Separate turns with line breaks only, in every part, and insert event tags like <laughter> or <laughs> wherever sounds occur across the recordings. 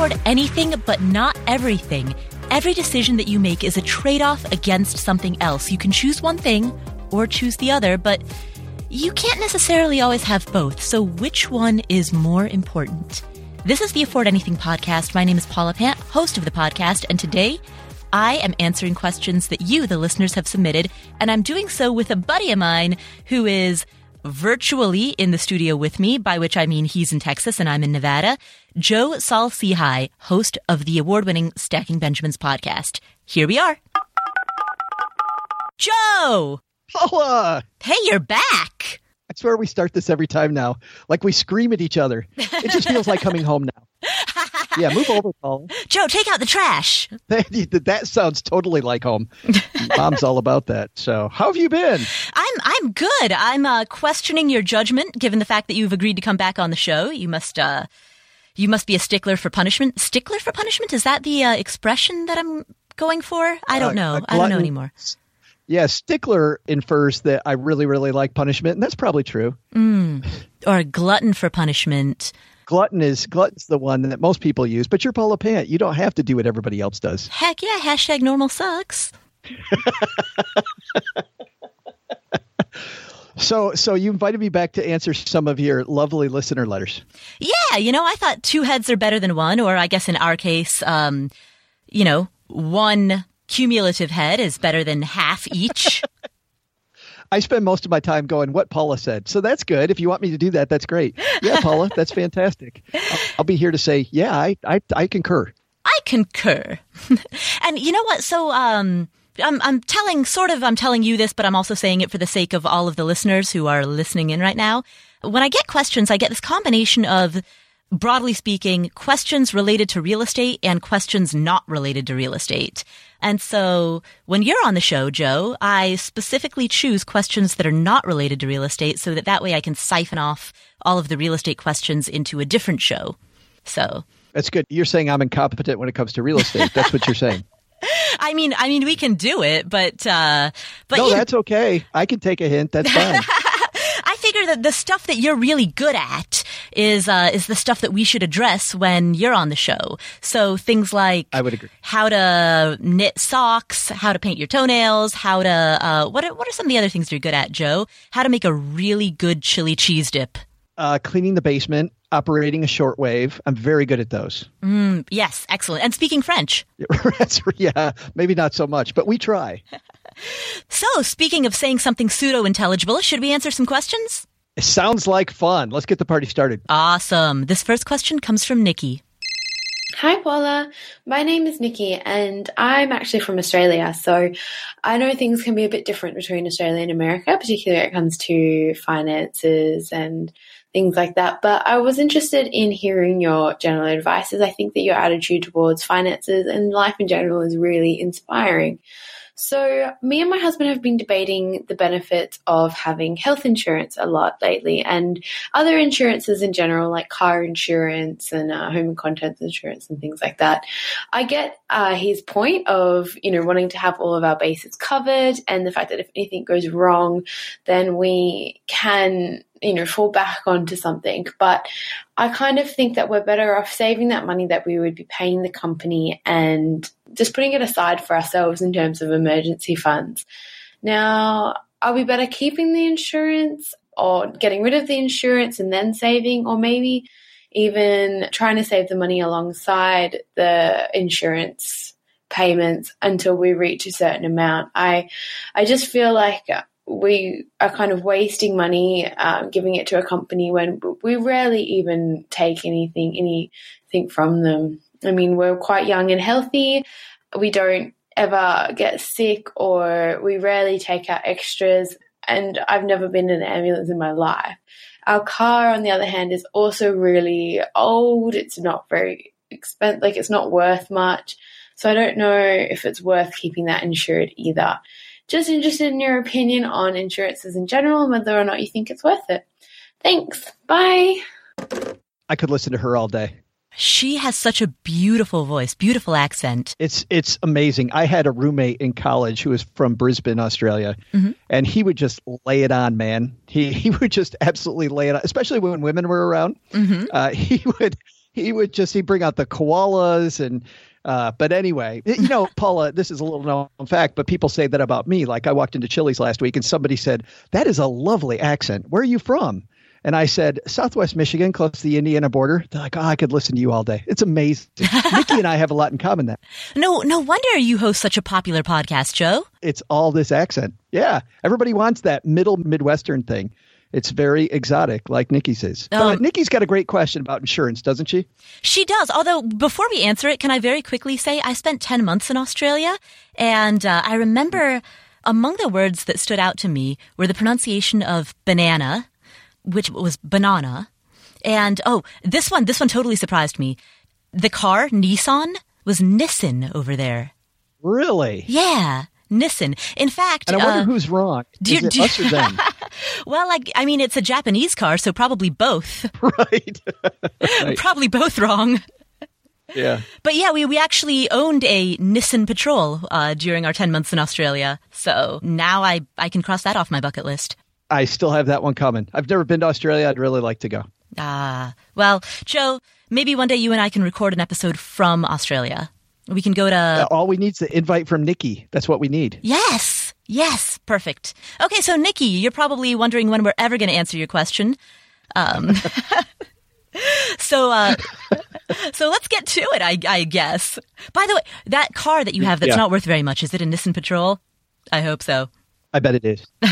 afford anything but not everything. Every decision that you make is a trade off against something else. You can choose one thing or choose the other, but you can't necessarily always have both. So, which one is more important? This is the Afford Anything podcast. My name is Paula Pant, host of the podcast, and today I am answering questions that you, the listeners, have submitted, and I'm doing so with a buddy of mine who is virtually in the studio with me, by which I mean he's in Texas and I'm in Nevada, Joe Saul-Sehy, host of the award-winning Stacking Benjamins podcast. Here we are. Joe!
Paula!
Hey, you're back!
I swear we start this every time now. Like we scream at each other. It just feels like coming home now. <laughs> Yeah, move over, Paula.
Joe, take out the trash. <laughs>
That, that sounds totally like home. Mom's all about that. So, how have you been?
I'm I'm good. I'm uh, questioning your judgment, given the fact that you've agreed to come back on the show. You must uh, you must be a stickler for punishment. Stickler for punishment is that the uh, expression that I'm going for? I don't
Uh,
know. I don't know anymore.
Yeah, stickler infers that I really, really like punishment, and that's probably true.
Or a glutton for punishment.
Glutton is glutton's the one that most people use, but you're Paula Pant. You don't have to do what everybody else does.
Heck yeah! Hashtag normal sucks. <laughs> <laughs>
So, so you invited me back to answer some of your lovely listener letters.
Yeah, you know, I thought two heads are better than one, or I guess in our case, um, you know, one cumulative head is better than half each. <laughs>
I spend most of my time going what Paula said. So that's good. If you want me to do that, that's great. Yeah, Paula, that's fantastic. I'll, I'll be here to say, yeah, I, I, I concur.
I concur. <laughs> and you know what? So, um, I'm, I'm telling, sort of, I'm telling you this, but I'm also saying it for the sake of all of the listeners who are listening in right now. When I get questions, I get this combination of, broadly speaking, questions related to real estate and questions not related to real estate. And so when you're on the show, Joe, I specifically choose questions that are not related to real estate so that that way I can siphon off all of the real estate questions into a different show. So
That's good. You're saying I'm incompetent when it comes to real estate. That's what you're saying. <laughs>
I mean, I mean, we can do it, but uh, but
no,
you
that's okay. I can take a hint. That's fine. <laughs>
I figure that the stuff that you're really good at is uh, is the stuff that we should address when you're on the show. So things like
I would agree.
how to knit socks, how to paint your toenails, how to uh, what are, what are some of the other things you're good at, Joe? How to make a really good chili cheese dip.
Uh, cleaning the basement, operating a shortwave. I'm very good at those.
Mm, yes, excellent. And speaking French. <laughs>
Yeah, maybe not so much, but we try. <laughs>
So, speaking of saying something pseudo intelligible, should we answer some questions?
It sounds like fun. Let's get the party started.
Awesome. This first question comes from Nicky.
Hi, Paula. My name is Nicky, and I'm actually from Australia. So I know things can be a bit different between Australia and America, particularly when it comes to finances and things like that. But I was interested in hearing your general advice, as I think that your attitude towards finances and life in general is really inspiring. So, me and my husband have been debating the benefits of having health insurance a lot lately and other insurances in general, like car insurance and uh, home and contents insurance and things like that. I get uh, his point of, you know, wanting to have all of our bases covered and the fact that if anything goes wrong, then we can, you know, fall back onto something. But I kind of think that we're better off saving that money that we would be paying the company and just putting it aside for ourselves in terms of emergency funds. Now, are we better keeping the insurance or getting rid of the insurance and then saving, or maybe even trying to save the money alongside the insurance payments until we reach a certain amount? I, I just feel like we are kind of wasting money um, giving it to a company when we rarely even take anything anything from them. I mean, we're quite young and healthy. We don't ever get sick or we rarely take out extras. And I've never been in an ambulance in my life. Our car, on the other hand, is also really old. It's not very expensive, like, it's not worth much. So I don't know if it's worth keeping that insured either. Just interested in your opinion on insurances in general and whether or not you think it's worth it. Thanks. Bye.
I could listen to her all day.
She has such a beautiful voice, beautiful accent.
It's it's amazing. I had a roommate in college who was from Brisbane, Australia, and he would just lay it on, man. He he would just absolutely lay it on, especially when women were around. Uh, <laughs> he would he would just he bring out the koalas and uh, but anyway, you know, Paula, this is a little known fact, but people say that about me. Like I walked into Chili's last week and somebody said, That is a lovely accent. Where are you from? And I said, Southwest Michigan, close to the Indiana border. They're like, Oh, I could listen to you all day. It's amazing. <laughs> Nicky and I have a lot in common there.
No, no wonder you host such a popular podcast, Joe.
It's all this accent. Yeah. Everybody wants that middle Midwestern thing. It's very exotic, like Nicky says. Um, but Nicky's got a great question about insurance, doesn't she?
She does. Although, before we answer it, can I very quickly say I spent 10 months in Australia, and uh, I remember among the words that stood out to me were the pronunciation of banana, which was banana. And oh, this one, this one totally surprised me. The car, Nissan, was Nissan over there.
Really?
Yeah. Nissan. In fact,
and I wonder uh, who's wrong. Do, Is it do, us or <laughs> them?
well, like I mean, it's a Japanese car, so probably both. <laughs>
right. <laughs> right.
probably both wrong.
Yeah.
But yeah, we, we actually owned a Nissan Patrol uh, during our 10 months in Australia. So now I, I can cross that off my bucket list.
I still have that one coming. I've never been to Australia. I'd really like to go.
Ah, well, Joe, maybe one day you and I can record an episode from Australia. We can go to. Uh,
all we need is the invite from Nicky. That's what we need.
Yes. Yes. Perfect. Okay. So, Nicky, you're probably wondering when we're ever going to answer your question. Um, <laughs> so, uh, <laughs> so let's get to it, I, I, guess. By the way, that car that you have that's yeah. not worth very much, is it a Nissan Patrol? I hope so.
I bet it is. <laughs>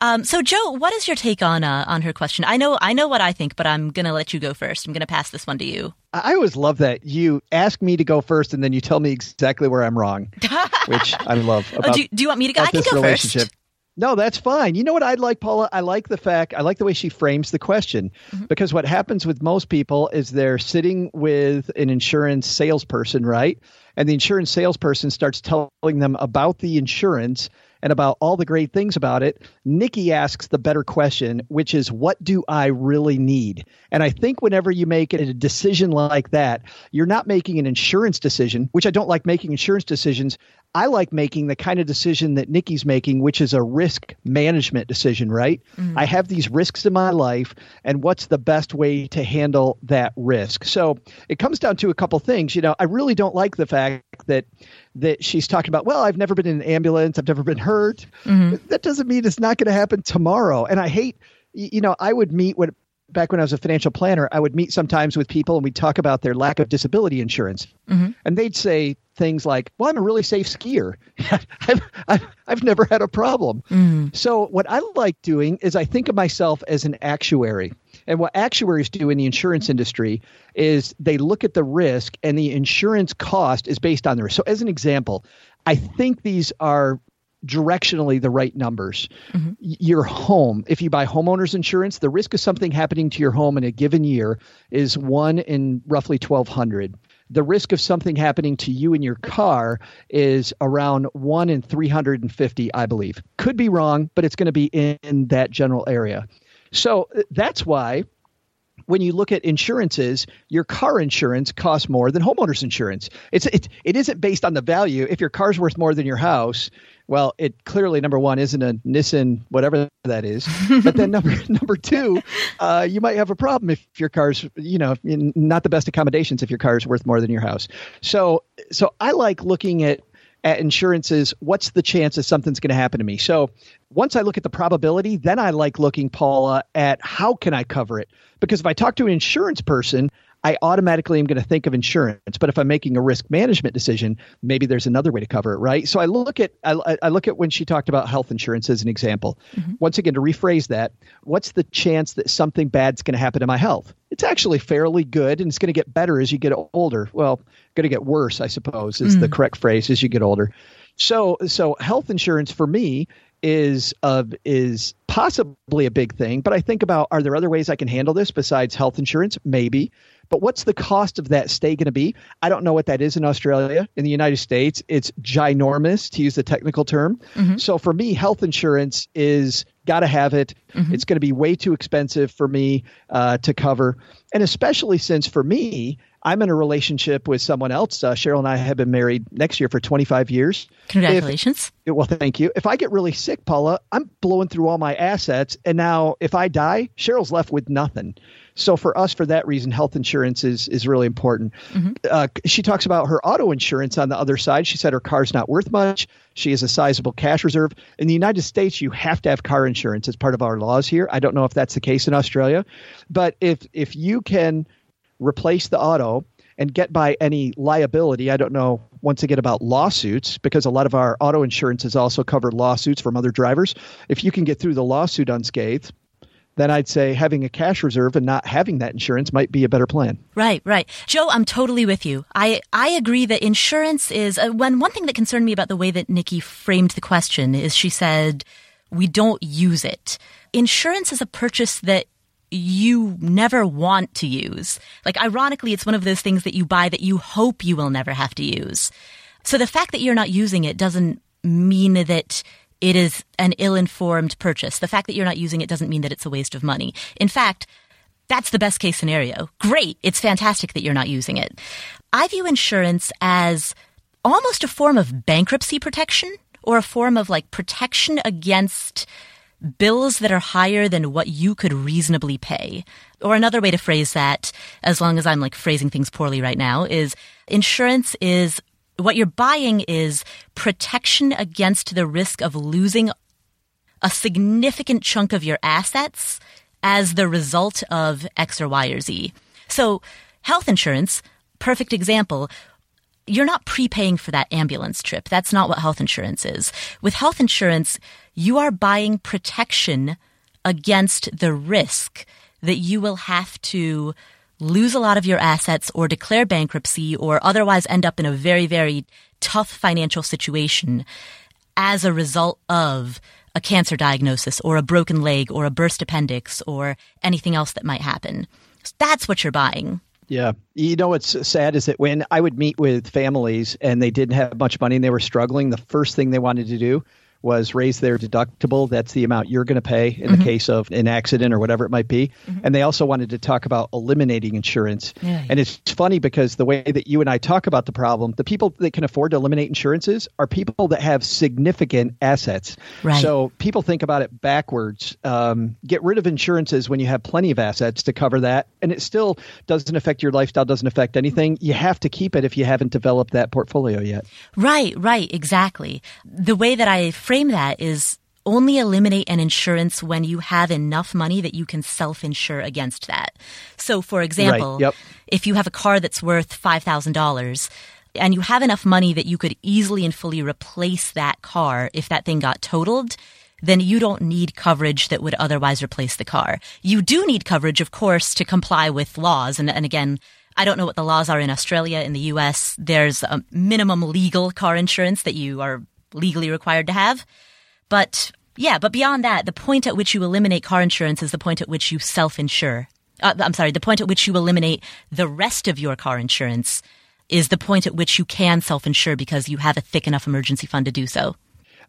Um, so, Joe, what is your take on uh, on her question? I know I know what I think, but I'm going to let you go first. I'm going to pass this one to you.
I always love that you ask me to go first, and then you tell me exactly where I'm wrong, <laughs> which I love.
About, oh, do, do, you want me to go? I can go first.
No, that's fine. You know what I'd like, Paula? I like the fact, I like the way she frames the question mm-hmm. because what happens with most people is they're sitting with an insurance salesperson, right? And the insurance salesperson starts telling them about the insurance and about all the great things about it, Nicky asks the better question, which is, what do I really need? And I think whenever you make a decision like that, you're not making an insurance decision, which I don't like making insurance decisions. I like making the kind of decision that Nicky's making, which is a risk management decision, right? Mm-hmm. I have these risks in my life, and what's the best way to handle that risk? So it comes down to a couple things. You know, I really don't like the fact that that she's talking about, well, I've never been in an ambulance, I've never been hurt. Mm-hmm. That doesn't mean it's not going to happen tomorrow. And I hate, you know, I would meet with back when I was a financial planner, I would meet sometimes with people and we'd talk about their lack of disability insurance. Mm-hmm. And they'd say things like, Well, I'm a really safe skier. <laughs> I've, I've, I've, never had a problem. Mm-hmm. So, what I like doing is I think of myself as an actuary. And what actuaries do in the insurance industry is they look at the risk and the insurance cost is based on the risk. So, as an example, I think these are directionally the right numbers. Mm-hmm. Your home, if you buy homeowners insurance, the risk of something happening to your home in a given year is one in roughly 1200. The risk of something happening to you in your car is around one in 350, I believe. Could be wrong, but it's going to be in, in that general area. So uh, that's why when you look at insurances, your car insurance costs more than homeowners insurance. It's it, it isn't based on the value. If your car's worth more than your house, well, it clearly number one isn't a Nissan, whatever that is. But then number <laughs> number two, uh, you might have a problem if your car's you know not the best accommodations if your car is worth more than your house. So so I like looking at at insurances, what's the chance that something's going to happen to me? So once I look at the probability, then I like looking, Paula, at how can I cover it? Because if I talk to an insurance person, I automatically am going to think of insurance. But if I'm making a risk management decision, maybe there's another way to cover it, right? So I look at I, I look at when she talked about health insurance as an example. Mm-hmm. Once again, to rephrase that, what's the chance that something bad's going to happen to my health? It's actually fairly good, and it's going to get better as you get older. Well, going to get worse, I suppose, is mm-hmm. the correct phrase as you get older. So, so health insurance for me is uh, is possibly a big thing. But I think about are there other ways I can handle this besides health insurance? Maybe. But what's the cost of that stay going to be? I don't know what that is in Australia. In the United States, it's ginormous, to use the technical term. Mm-hmm. So for me, health insurance is got to have it. Mm-hmm. It's going to be way too expensive for me uh, to cover. And especially since for me, I'm in a relationship with someone else. Uh, Cheryl and I have been married next year for 25 years.
Congratulations.
If, well, thank you. If I get really sick, Paula, I'm blowing through all my assets. And now if I die, Cheryl's left with nothing. So for us, for that reason, health insurance is is really important. Mm-hmm. Uh, she talks about her auto insurance on the other side. She said her car's not worth much. She has a sizable cash reserve. In the United States, you have to have car insurance as part of our laws here. I don't know if that's the case in Australia, but if if you can replace the auto and get by any liability. I don't know once again about lawsuits because a lot of our auto insurance has also covered lawsuits from other drivers. If you can get through the lawsuit unscathed, then I'd say having a cash reserve and not having that insurance might be a better plan.
Right, right. Joe, I'm totally with you. I, I agree that insurance is uh, when one thing that concerned me about the way that Nicky framed the question is she said, we don't use it. Insurance is a purchase that you never want to use. Like, ironically, it's one of those things that you buy that you hope you will never have to use. So the fact that you're not using it doesn't mean that it is an ill informed purchase. The fact that you're not using it doesn't mean that it's a waste of money. In fact, that's the best case scenario. Great. It's fantastic that you're not using it. I view insurance as almost a form of bankruptcy protection or a form of like protection against bills that are higher than what you could reasonably pay. Or another way to phrase that, as long as I'm like phrasing things poorly right now, is insurance is what you're buying is protection against the risk of losing a significant chunk of your assets as the result of X or Y or Z. So, health insurance, perfect example. You're not prepaying for that ambulance trip. That's not what health insurance is. With health insurance, you are buying protection against the risk that you will have to lose a lot of your assets or declare bankruptcy or otherwise end up in a very, very tough financial situation as a result of a cancer diagnosis or a broken leg or a burst appendix or anything else that might happen. That's what you're buying.
Yeah. You know what's sad is that when I would meet with families and they didn't have much money and they were struggling, the first thing they wanted to do was raise their deductible. That's the amount you're going to pay in mm-hmm. the case of an accident or whatever it might be. Mm-hmm. And they also wanted to talk about eliminating insurance. Yeah. And it's funny because the way that you and I talk about the problem, the people that can afford to eliminate insurances are people that have significant assets. Right. So people think about it backwards. Um, get rid of insurances when you have plenty of assets to cover that. And it still doesn't affect your lifestyle, doesn't affect anything. You have to keep it if you haven't developed that portfolio yet.
Right, right, exactly. The way that I frame that is only eliminate an insurance when you have enough money that you can self-insure against that. So for example, right, yep. if you have a car that's worth $5,000 and you have enough money that you could easily and fully replace that car if that thing got totaled, then you don't need coverage that would otherwise replace the car. You do need coverage, of course, to comply with laws. And, and again, I don't know what the laws are in Australia. In the US, there's a minimum legal car insurance that you are legally required to have. But yeah, but beyond that, the point at which you eliminate car insurance is the point at which you self insure. Uh, I'm sorry, the point at which you eliminate the rest of your car insurance is the point at which you can self insure because you have a thick enough emergency fund to do so.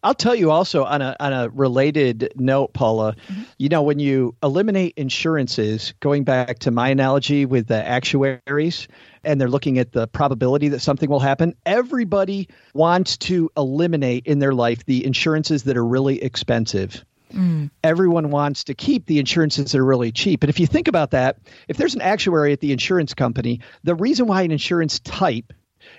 I'll tell you also on a on a related note, Paula. Mm-hmm. You know, when you eliminate insurances, going back to my analogy with the actuaries, and they're looking at the probability that something will happen. Everybody wants to eliminate in their life the insurances that are really expensive. Mm. Everyone wants to keep the insurances that are really cheap. And if you think about that, if there's an actuary at the insurance company, the reason why an insurance type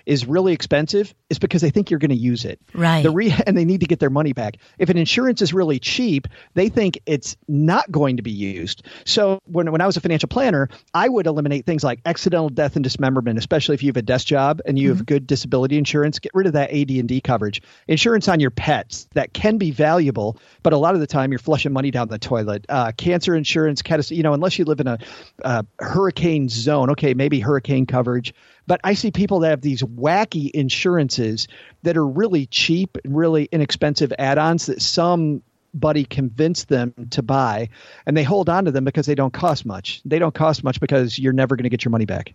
is really expensive is because they think you're going to use it.
Right.
The re- and they need to get their money back. If an insurance is really cheap, they think it's not going to be used. So when, when I was a financial planner, I would eliminate things like accidental death and dismemberment, especially if you have a desk job and you mm-hmm. have good disability insurance. Get rid of that AD&D coverage. Insurance on your pets that can be valuable, but a lot of the time you're flushing money down the toilet. Uh, cancer insurance, you know, unless you live in a uh, hurricane zone, okay, maybe hurricane coverage. But I see people that have these wacky insurances that are really cheap and really inexpensive add-ons that somebody convinced them to buy and they hold on to them because they don't cost much. They don't cost much because you're never going to get your money back.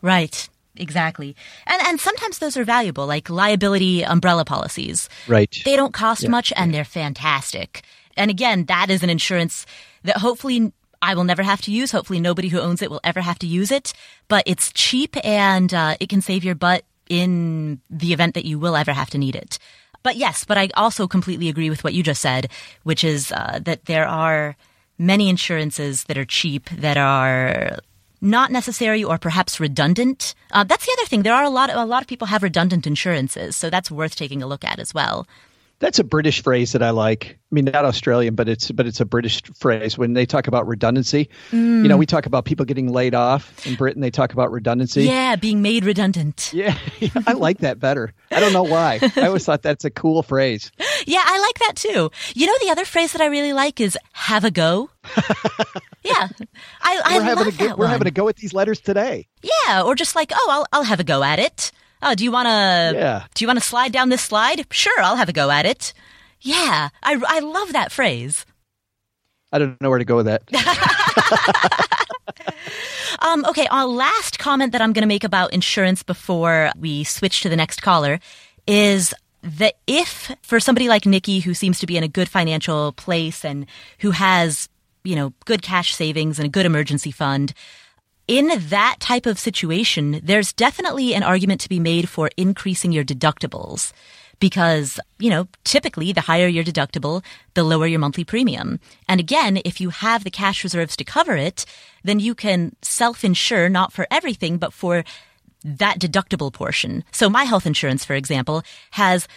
Right. Exactly. And and sometimes those are valuable, like liability umbrella policies.
Right.
They don't cost yeah. much and they're fantastic. And again, that is an insurance that hopefully I will never have to use. Hopefully, nobody who owns it will ever have to use it. But it's cheap and uh, it can save your butt in the event that you will ever have to need it. But yes, but I also completely agree with what you just said, which is uh, that there are many insurances that are cheap that are not necessary or perhaps redundant. Uh, that's the other thing. There are a lot of, a lot of people have redundant insurances, so that's worth taking a look at as well.
That's a British phrase that I like. I mean, not Australian, but it's but it's a British phrase when they talk about redundancy. Mm. You know, we talk about people getting laid off in Britain. They talk about redundancy.
Yeah, being made redundant.
Yeah, <laughs> I like that better. I don't know why. I always thought that's a cool phrase. <laughs>
Yeah, I like that too. You know, the other phrase that I really like is "have a go." <laughs> yeah, I, I we're having
a go, We're having a go at these letters today.
Yeah, or just like, oh, I'll I'll have a go at it. Oh, do you want to? Yeah. Do you want to slide down this slide? Sure, I'll have a go at it. Yeah, I I love that phrase.
I don't know where to go with that. <laughs>
um, okay, our last comment that I'm going to make about insurance before we switch to the next caller is that if for somebody like Nicky who seems to be in a good financial place and who has, you know, good cash savings and a good emergency fund, in that type of situation, there's definitely an argument to be made for increasing your deductibles because, you know, typically the higher your deductible, the lower your monthly premium. And again, if you have the cash reserves to cover it, then you can self-insure not for everything, but for that deductible portion. So my health insurance, for example, has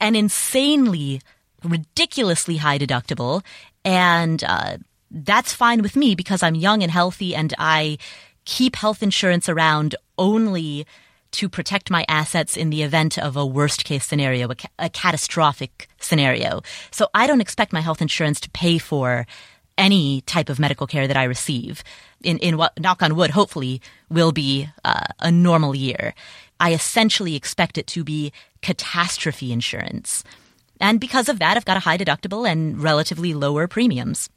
an insanely, ridiculously high deductible and, uh, that's fine with me because I'm young and healthy and I keep health insurance around only to protect my assets in the event of a worst case scenario, a, ca- a, catastrophic scenario. So I don't expect my health insurance to pay for any type of medical care that I receive in, in what, knock on wood, hopefully will be uh, a normal year. I essentially expect it to be catastrophe insurance. And because of that, I've got a high deductible and relatively lower premiums.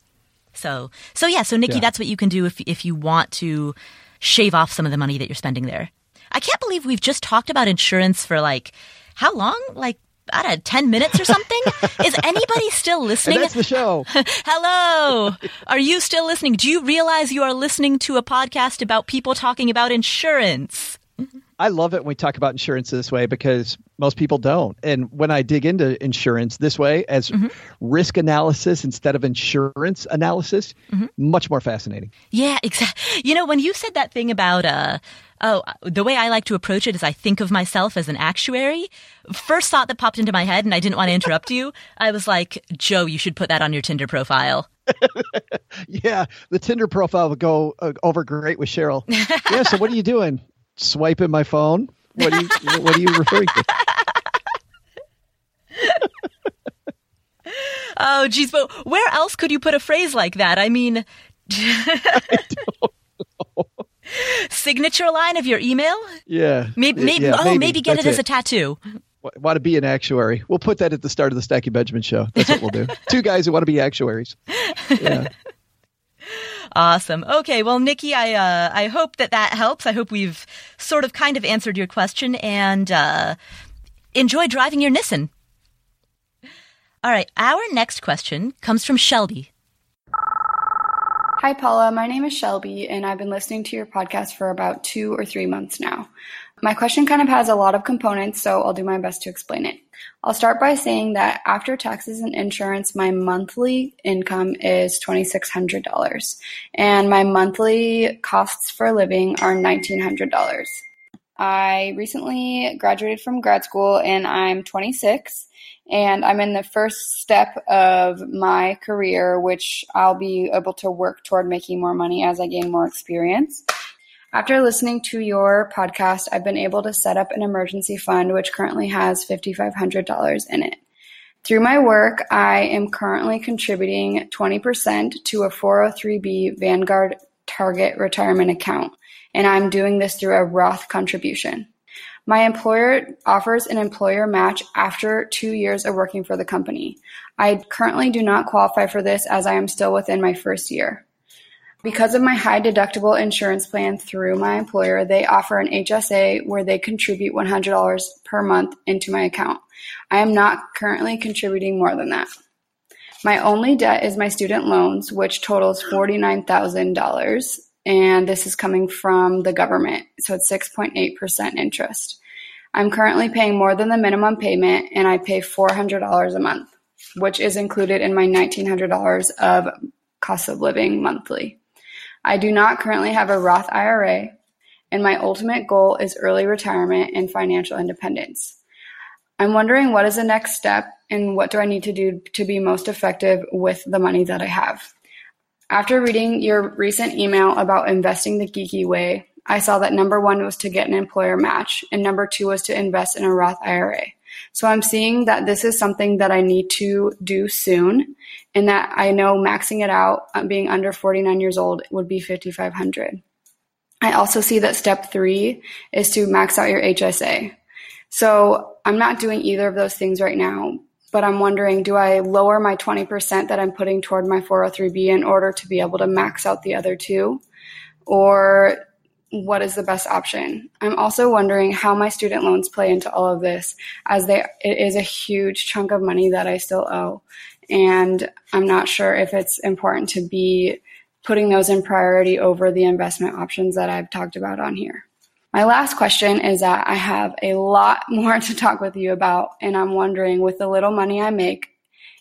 So, so yeah, so Nicky, yeah. that's what you can do if if you want to shave off some of the money that you're spending there. I can't believe we've just talked about insurance for like how long? Like I don't know, 10 minutes or something? <laughs> Is anybody still listening?
And that's the show. <laughs>
Hello. Are you still listening? Do you realize you are listening to a podcast about people talking about insurance? Mm-hmm.
I love it when we talk about insurance this way because most people don't. And when I dig into insurance this way as mm-hmm. risk analysis instead of insurance analysis, mm-hmm. much more fascinating.
Yeah, exactly. You know, when you said that thing about uh oh, the way I like to approach it is I think of myself as an actuary. First thought that popped into my head and I didn't want to interrupt you. I was like, "Joe, you should put that on your Tinder profile." <laughs>
yeah, the Tinder profile would go uh, over great with Cheryl. <laughs> yeah, so what are you doing? Swiping my phone? What are you <laughs> What are you referring to?
oh, geez, but where else could you put a phrase like that? I mean, I <laughs> <laughs> signature line of your email?
Yeah.
Maybe. maybe yeah, oh, maybe, maybe get it as a tattoo.
Want to be an actuary? We'll put that at the start of the Stacking Benjamins show. That's what we'll do. Two guys who want to be actuaries. Yeah.
Awesome. Okay. Well, Nicky, I uh, I hope that that helps. I hope we've sort of kind of answered your question and uh, enjoy driving your Nissan. All right. Our next question comes from Shelbi.
Hi, Paula. My name is Shelbi, and I've been listening to your podcast for about two or three months now. My question kind of has a lot of components, so I'll do my best to explain it. I'll start by saying that after taxes and insurance, my monthly income is $2,600 and my monthly costs for living are $1,900. I recently graduated from grad school and I'm 26 and I'm in the first step of my career, which I'll be able to work toward making more money as I gain more experience. After listening to your podcast, I've been able to set up an emergency fund which currently has $5,500 in it. Through my work, I am currently contributing 20% to a 403b Vanguard Target retirement account, and I'm doing this through a Roth contribution. My employer offers an employer match after two years of working for the company. I currently do not qualify for this as I am still within my first year. Because of my high deductible insurance plan through my employer, they offer an HSA where they contribute $100 per month into my account. I am not currently contributing more than that. My only debt is my student loans, which totals $49,000. And this is coming from the government. So it's 6.8% interest. I'm currently paying more than the minimum payment and I pay $400 a month, which is included in my $1,900 of cost of living monthly. I do not currently have a Roth IRA, and my ultimate goal is early retirement and financial independence. I'm wondering what is the next step and what do I need to do to be most effective with the money that I have. After reading your recent email about investing the geeky way, I saw that number one was to get an employer match, and number two was to invest in a Roth IRA. So I'm seeing that this is something that I need to do soon, and that I know maxing it out, uh, being under 49 years old, would be 5,500. I also see that step three is to max out your HSA. So I'm not doing either of those things right now, but I'm wondering do I lower my 20% that I'm putting toward my 403b in order to be able to max out the other two? Or what is the best option? I'm also wondering how my student loans play into all of this as they it is a huge chunk of money that I still owe and I'm not sure if it's important to be putting those in priority over the investment options that I've talked about on here. My last question is that I have a lot <laughs> more to talk with you about, and I'm wondering with the little money I make,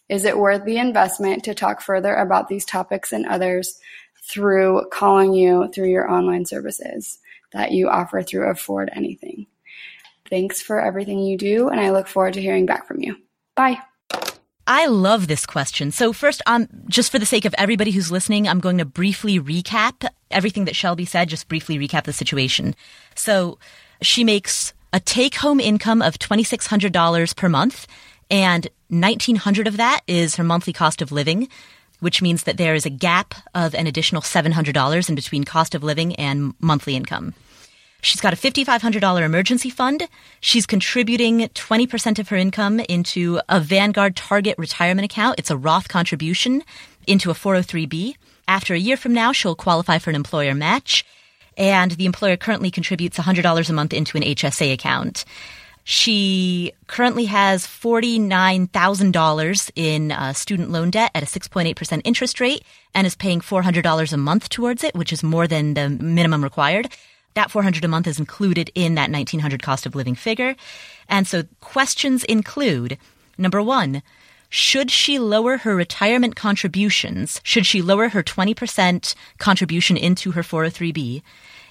is it worth the investment to talk further about these topics and others through calling you through your online services that you offer through Afford Anything? Thanks for everything you do, and I look forward to hearing back from you. Bye.
I love this question. So first, um, just for the sake of everybody who's listening, I'm going to briefly recap everything that Shelbi said, just briefly recap the situation. So she makes a take home income of $2,600 per month and 1900 of that is her monthly cost of living, which means that there is a gap of an additional $700 in between cost of living and monthly income. She's got a $5,500 emergency fund. She's contributing 20% of her income into a Vanguard Target retirement account. It's a Roth contribution into a 403b. After a year from now, she'll qualify for an employer match. And the employer currently contributes $100 a month into an HSA account. She currently has $49,000 in uh, student loan debt at a 6.8% interest rate and is paying $400 a month towards it, which is more than the minimum required. That 400 a month is included in that 1900 cost of living figure. And so questions include number one, should she lower her retirement contributions? Should she lower her 20% contribution into her 403b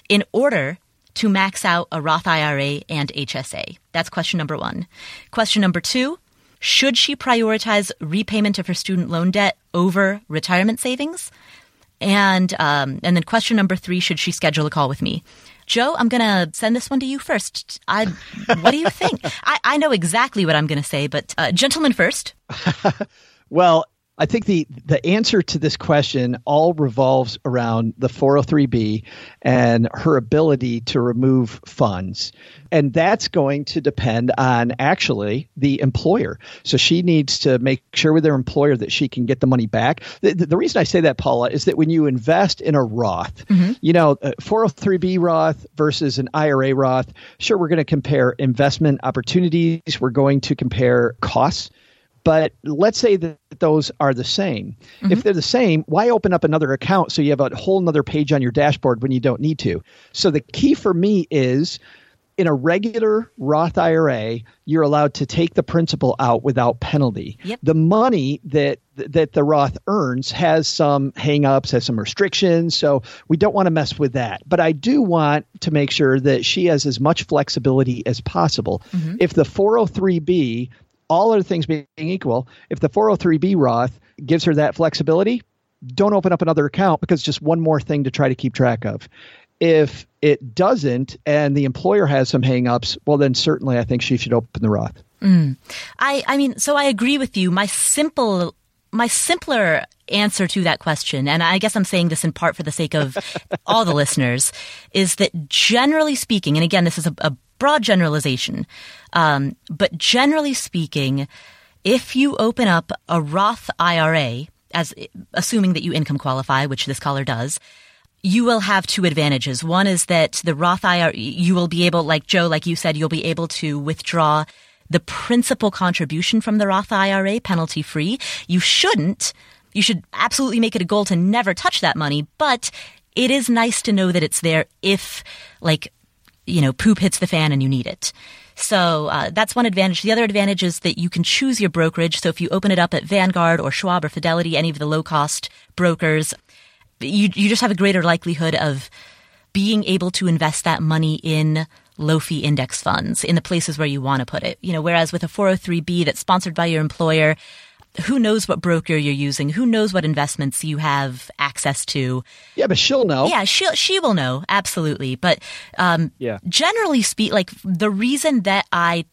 in order to max out a Roth IRA and HSA? That's question number one. Question number two, should she prioritize repayment of her student loan debt over retirement savings? And um, and then question number three: Should she schedule a call with me? Joe, I'm going to send this one to you first. I, what do you think? <laughs> I, I know exactly what I'm going to say, but uh, gentlemen first. <laughs>
well, I think the the answer to this question all revolves around the 403b and her ability to remove funds. And that's going to depend on actually the employer. So she needs to make sure with her employer that she can get the money back. The, the, reason I say that, Paula, is that when you invest in a Roth, mm-hmm. you know, 403b Roth versus an IRA Roth, sure, we're going to compare investment opportunities, we're going to compare costs but let's say that those are the same. Mm-hmm. If they're the same, why open up another account so you have a whole other page on your dashboard when you don't need to? So the key for me is in a regular Roth IRA, you're allowed to take the principal out without penalty.
Yep.
The money that that the Roth earns has some hangups, has some restrictions, so we don't want to mess with that. But I do want to make sure that she has as much flexibility as possible. Mm-hmm. If the 403b all other things being equal, if the 403b Roth gives her that flexibility, don't open up another account because it's just one more thing to try to keep track of. If it doesn't and the employer has some hangups, well, then certainly I think she should open the Roth.
Mm. I, I mean, so I agree with you. My simple, my simpler answer to that question, and I guess I'm saying this in part for the sake of <laughs> all the listeners, is that generally speaking, and again, this is a, a broad generalization. Um, but generally speaking, if you open up a Roth IRA, as assuming that you income qualify, which this caller does, you will have two advantages. One is that the Roth IRA, you will be able, like Joe, like you said, you'll be able to withdraw the principal contribution from the Roth IRA penalty free. You shouldn't. You should absolutely make it a goal to never touch that money, but it is nice to know that it's there if, like, you know, poop hits the fan and you need it. So uh, that's one advantage. The other advantage is that you can choose your brokerage. So if you open it up at Vanguard or Schwab or Fidelity, any of the low cost brokers, you you just have a greater likelihood of being able to invest that money in low fee index funds in the places where you want to put it. You know, whereas with a 403b that's sponsored by your employer, who knows what broker you're using? Who knows what investments you have access to?
Yeah, but she'll know.
Yeah, she she will know absolutely. But um, yeah. generally speak, like the reason that I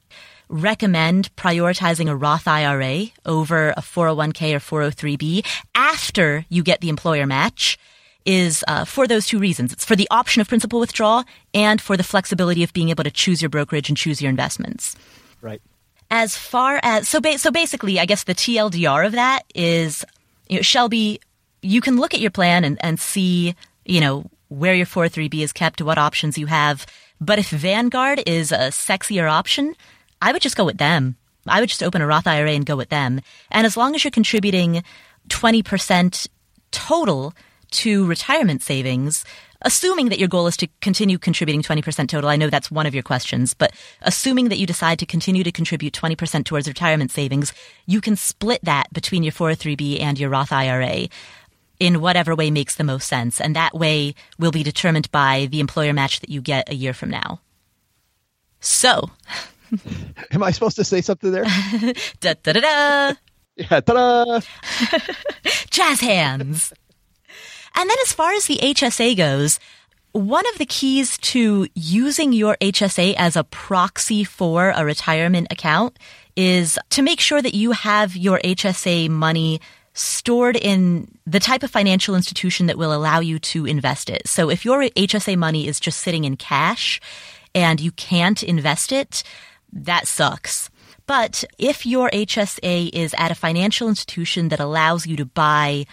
recommend prioritizing a Roth IRA over a 401k or 403b after you get the employer match is uh, for those two reasons. It's for the option of principal withdrawal and for the flexibility of being able to choose your brokerage and choose your investments.
Right.
As far as so, ba- so basically, I guess the TLDR of that is, you know, Shelbi, you can look at your plan and, and see, you know, where your 403b is kept, what options you have. But if Vanguard is a sexier option, I would just go with them. I would just open a Roth IRA and go with them. And as long as you're contributing 20% total to retirement savings, assuming that your goal is to continue contributing 20% total, I know that's one of your questions, but assuming that you decide to continue to contribute 20% towards retirement savings, you can split that between your 403b and your Roth IRA in whatever way makes the most sense. And that way will be determined by the employer match that you get a year from now. So.
Am I supposed to say something there? <laughs>
da da da da.
Yeah, ta-da! <laughs>
Jazz hands. And then as far as the HSA goes, one of the keys to using your HSA as a proxy for a retirement account is to make sure that you have your HSA money stored in the type of financial institution that will allow you to invest it. So if your HSA money is just sitting in cash and you can't invest it, that sucks. But if your HSA is at a financial institution that allows you to buy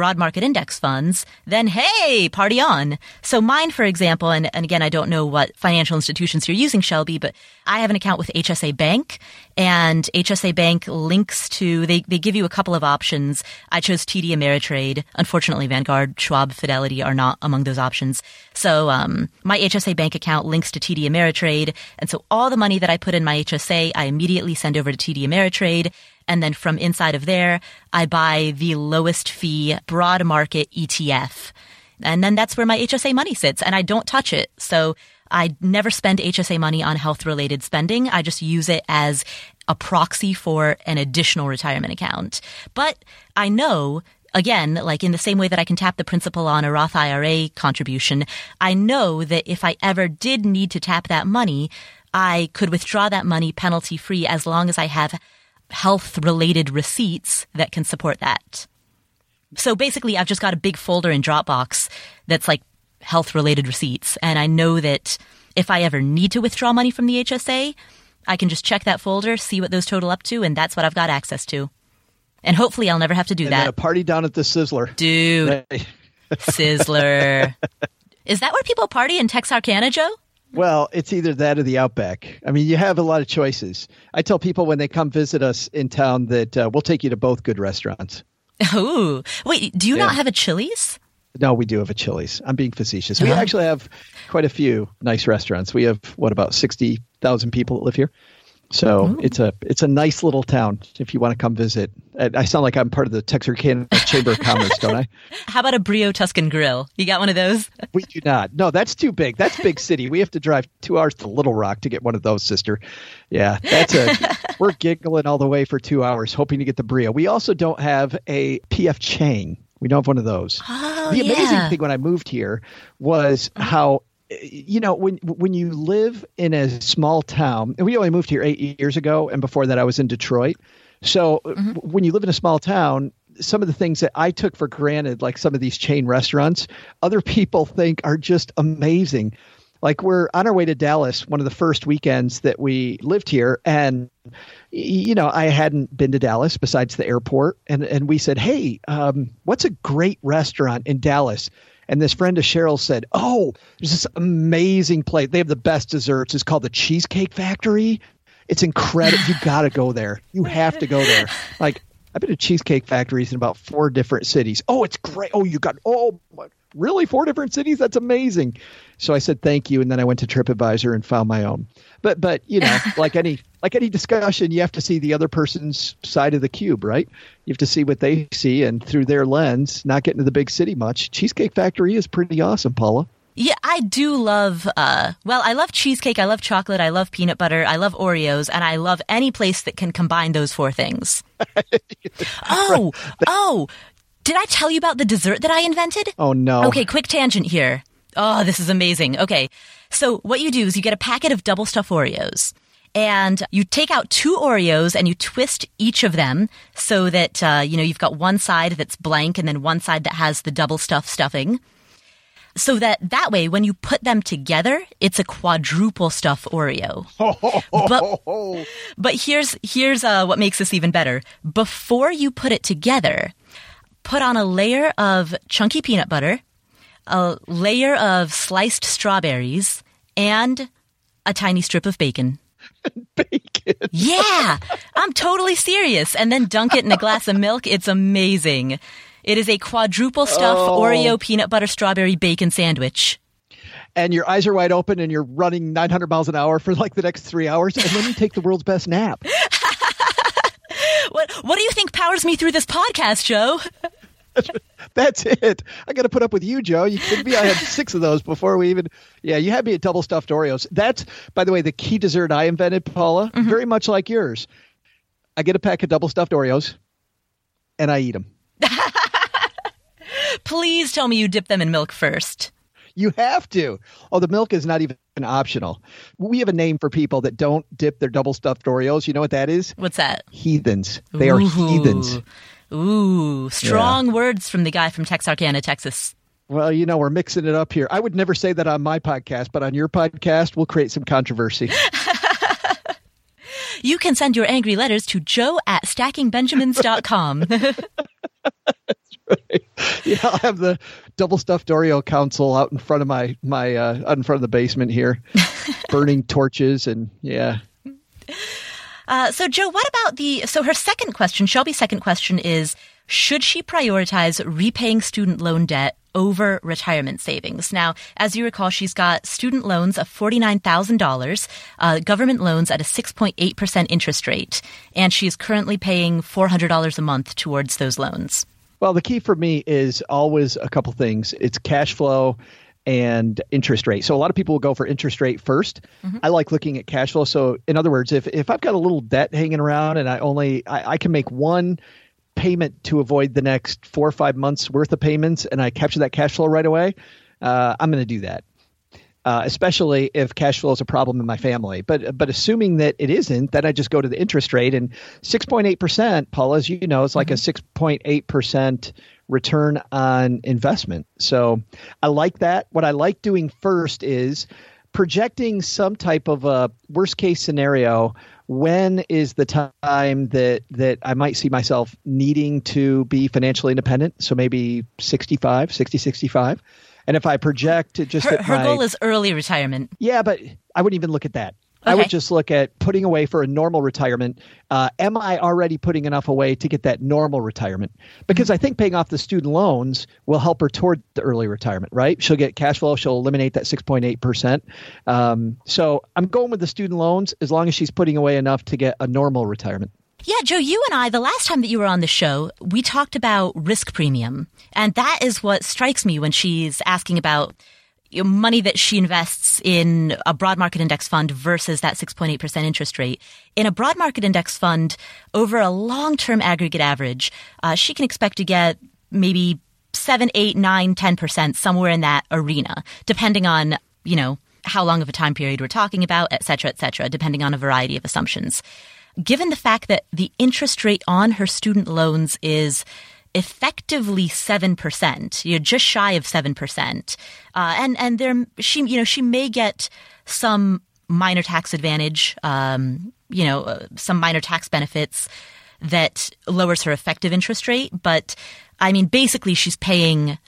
broad market index funds, then hey, party on. So mine, for example, and, and again, I don't know what financial institutions you're using, Shelbi, but I have an account with HSA Bank and HSA Bank links to, they, they give you a couple of options. I chose TD Ameritrade. Unfortunately, Vanguard, Schwab, Fidelity are not among those options. So, um, my HSA Bank account links to TD Ameritrade. And so all the money that I put in my HSA, I immediately send over to TD Ameritrade and then from inside of there, I buy the lowest fee broad market ETF. And then that's where my HSA money sits and I don't touch it. So I never spend HSA money on health related spending. I just use it as a proxy for an additional retirement account. But I know again, like in the same way that I can tap the principal on a Roth IRA contribution, I know that if I ever did need to tap that money, I could withdraw that money penalty free as long as I have health related receipts that can support that. So basically, I've just got a big folder in Dropbox that's like health related receipts. And I know that if I ever need to withdraw money from the HSA, I can just check that folder, see what those total up to, and that's what I've got access to. And hopefully, I'll never have to do
and
that.
a party down at the Sizzler,
dude. <laughs> Sizzler. Is that where people party in Texarkana, Joe?
Well, it's either that or the Outback. I mean, you have a lot of choices. I tell people when they come visit us in town that uh, we'll take you to both good restaurants. <laughs>
Oh, wait, do you yeah. not have a Chili's?
No, we do have a Chili's. I'm being facetious. We actually have quite a few nice restaurants. We have what about sixty thousand people that live here. So Ooh. it's a it's a nice little town if you want to come visit. I sound like I'm part of the Texarkana Chamber of Commerce, don't I? <laughs>
How about a Brio Tuscan Grill? You got one of those? <laughs>
we do not. No, that's too big. That's big city. We have to drive two hours to Little Rock to get one of those, sister. Yeah, that's a. <laughs> we're giggling all the way for two hours, hoping to get the Brio. We also don't have a PF Chang. We don't have one of those.
Oh,
the amazing
yeah.
thing when I moved here was uh-huh. how you know when when you live in a small town and we only moved here eight years ago and before that i was in detroit. So mm-hmm. when you live in a small town some of the things that i took for granted like some of these chain restaurants other people think are just amazing. Like we're on our way to dallas one of the first weekends that we lived here and you know i hadn't been to dallas besides the airport and and we said hey um, what's a great restaurant in dallas and this friend of Cheryl said, "Oh, there's this amazing place. They have the best desserts. It's called the Cheesecake Factory." It's incredible. you got to go there. You have to go there. Like I've been to cheesecake factories in about four different cities. Oh, it's great. Oh, you got oh, really four different cities? That's amazing. So I said thank you, and then I went to TripAdvisor and found my own. But but you know, <laughs> like any like any discussion, you have to see the other person's side of the cube, right? You have to see what they see, and through their lens, not getting to the big city much. Cheesecake Factory is pretty awesome, Paula.
Yeah, I do love, uh, well, I love cheesecake, I love chocolate, I love peanut butter, I love Oreos, and I love any place that can combine those four things. <laughs> oh, oh, did I tell you about the dessert that I invented?
Oh, no.
Okay, quick tangent here. Oh, this is amazing. Okay. So what you do is you get a packet of double stuff Oreos and you take out two Oreos and you twist each of them so that, uh, you know, you've got one side that's blank and then one side that has the double stuff stuffing so that that way when you put them together it's a quadruple stuff oreo but, <laughs> but here's here's uh, what makes this even better before you put it together put on a layer of chunky peanut butter a layer of sliced strawberries and a tiny strip of bacon <laughs>
bacon.
yeah, I'm totally serious. And then dunk it in a glass of milk. It's amazing. It is a quadruple stuff oh. Oreo peanut butter strawberry bacon sandwich.
And your eyes are wide open and you're running 900 miles an hour for like the next three hours. And then you take the world's best nap. <laughs>
what, what do you think powers me through this podcast, Joe? <laughs> <laughs>
That's it. I got to put up with you, Joe. You kidding me? I had six of those before we even. Yeah, you had me at double stuffed Oreos. That's, by the way, the key dessert I invented, Paula. Mm-hmm. Very much like yours. I get a pack of double stuffed Oreos, and I eat them. <laughs>
Please tell me you dip them in milk first.
You have to. Oh, the milk is not even optional. We have a name for people that don't dip their double stuffed Oreos. You know what that is?
What's that?
Heathens. They Ooh. are heathens.
Ooh, strong yeah. words from the guy from Texarkana, Texas.
Well, you know, we're mixing it up here. I would never say that on my podcast, but on your podcast, we'll create some controversy. <laughs>
you can send your angry letters to joe at stackingbenjamins.com. <laughs>
right. Yeah, I'll have the double stuffed Oreo council out in front of my my uh, out in front of the basement here, <laughs> burning torches and yeah.
Uh, so, Joe, what about the? So, her second question, Shelbi's second question is: Should she prioritize repaying student loan debt over retirement savings. Now, as you recall, she's got student loans of $49,000, uh, government loans at a 6.8% interest rate, and she's currently paying $400 a month towards those loans.
Well, the key for me is always a couple things. It's cash flow and interest rate. So a lot of people will go for interest rate 1st mm-hmm. I like looking at cash flow. So in other words, if if I've got a little debt hanging around and I only I, I can make one payment to avoid the next four or five months worth of payments and I capture that cash flow right away, uh, I'm going to do that uh, especially if cash flow is a problem in my family. But but assuming that it isn't, then I just go to the interest rate and six point eight percent, Paula, as you know, it's like mm-hmm. a six point eight percent return on investment. So I like that. What I like doing first is projecting some type of a worst case scenario when is the time that that I might see myself needing to be financially independent so maybe 65 60 65 and if I project just
her, her my, goal is early retirement.
Yeah, but I wouldn't even look at that. Okay. I would just look at putting away for a normal retirement. Uh, am I already putting enough away to get that normal retirement? Because mm-hmm. I think paying off the student loans will help her toward the early retirement, right? She'll get cash flow. She'll eliminate that 6.8%. Um, so I'm going with the student loans as long as she's putting away enough to get a normal retirement.
Yeah, Joe, you and I, the last time that you were on the show, we talked about risk premium. And that is what strikes me when she's asking about money that she invests in a broad market index fund versus that 6.8% interest rate. In a broad market index fund, over a long term aggregate average, uh, she can expect to get maybe 7, 8, 9, 10%, somewhere in that arena, depending on, you know, how long of a time period we're talking about, et cetera, et cetera, depending on a variety of assumptions given the fact that the interest rate on her student loans is effectively 7%, you know, just shy of 7%. Uh, and, and there, she, you know, she may get some minor tax advantage, um, you know, uh, some minor tax benefits that lowers her effective interest rate. But I mean, basically she's paying,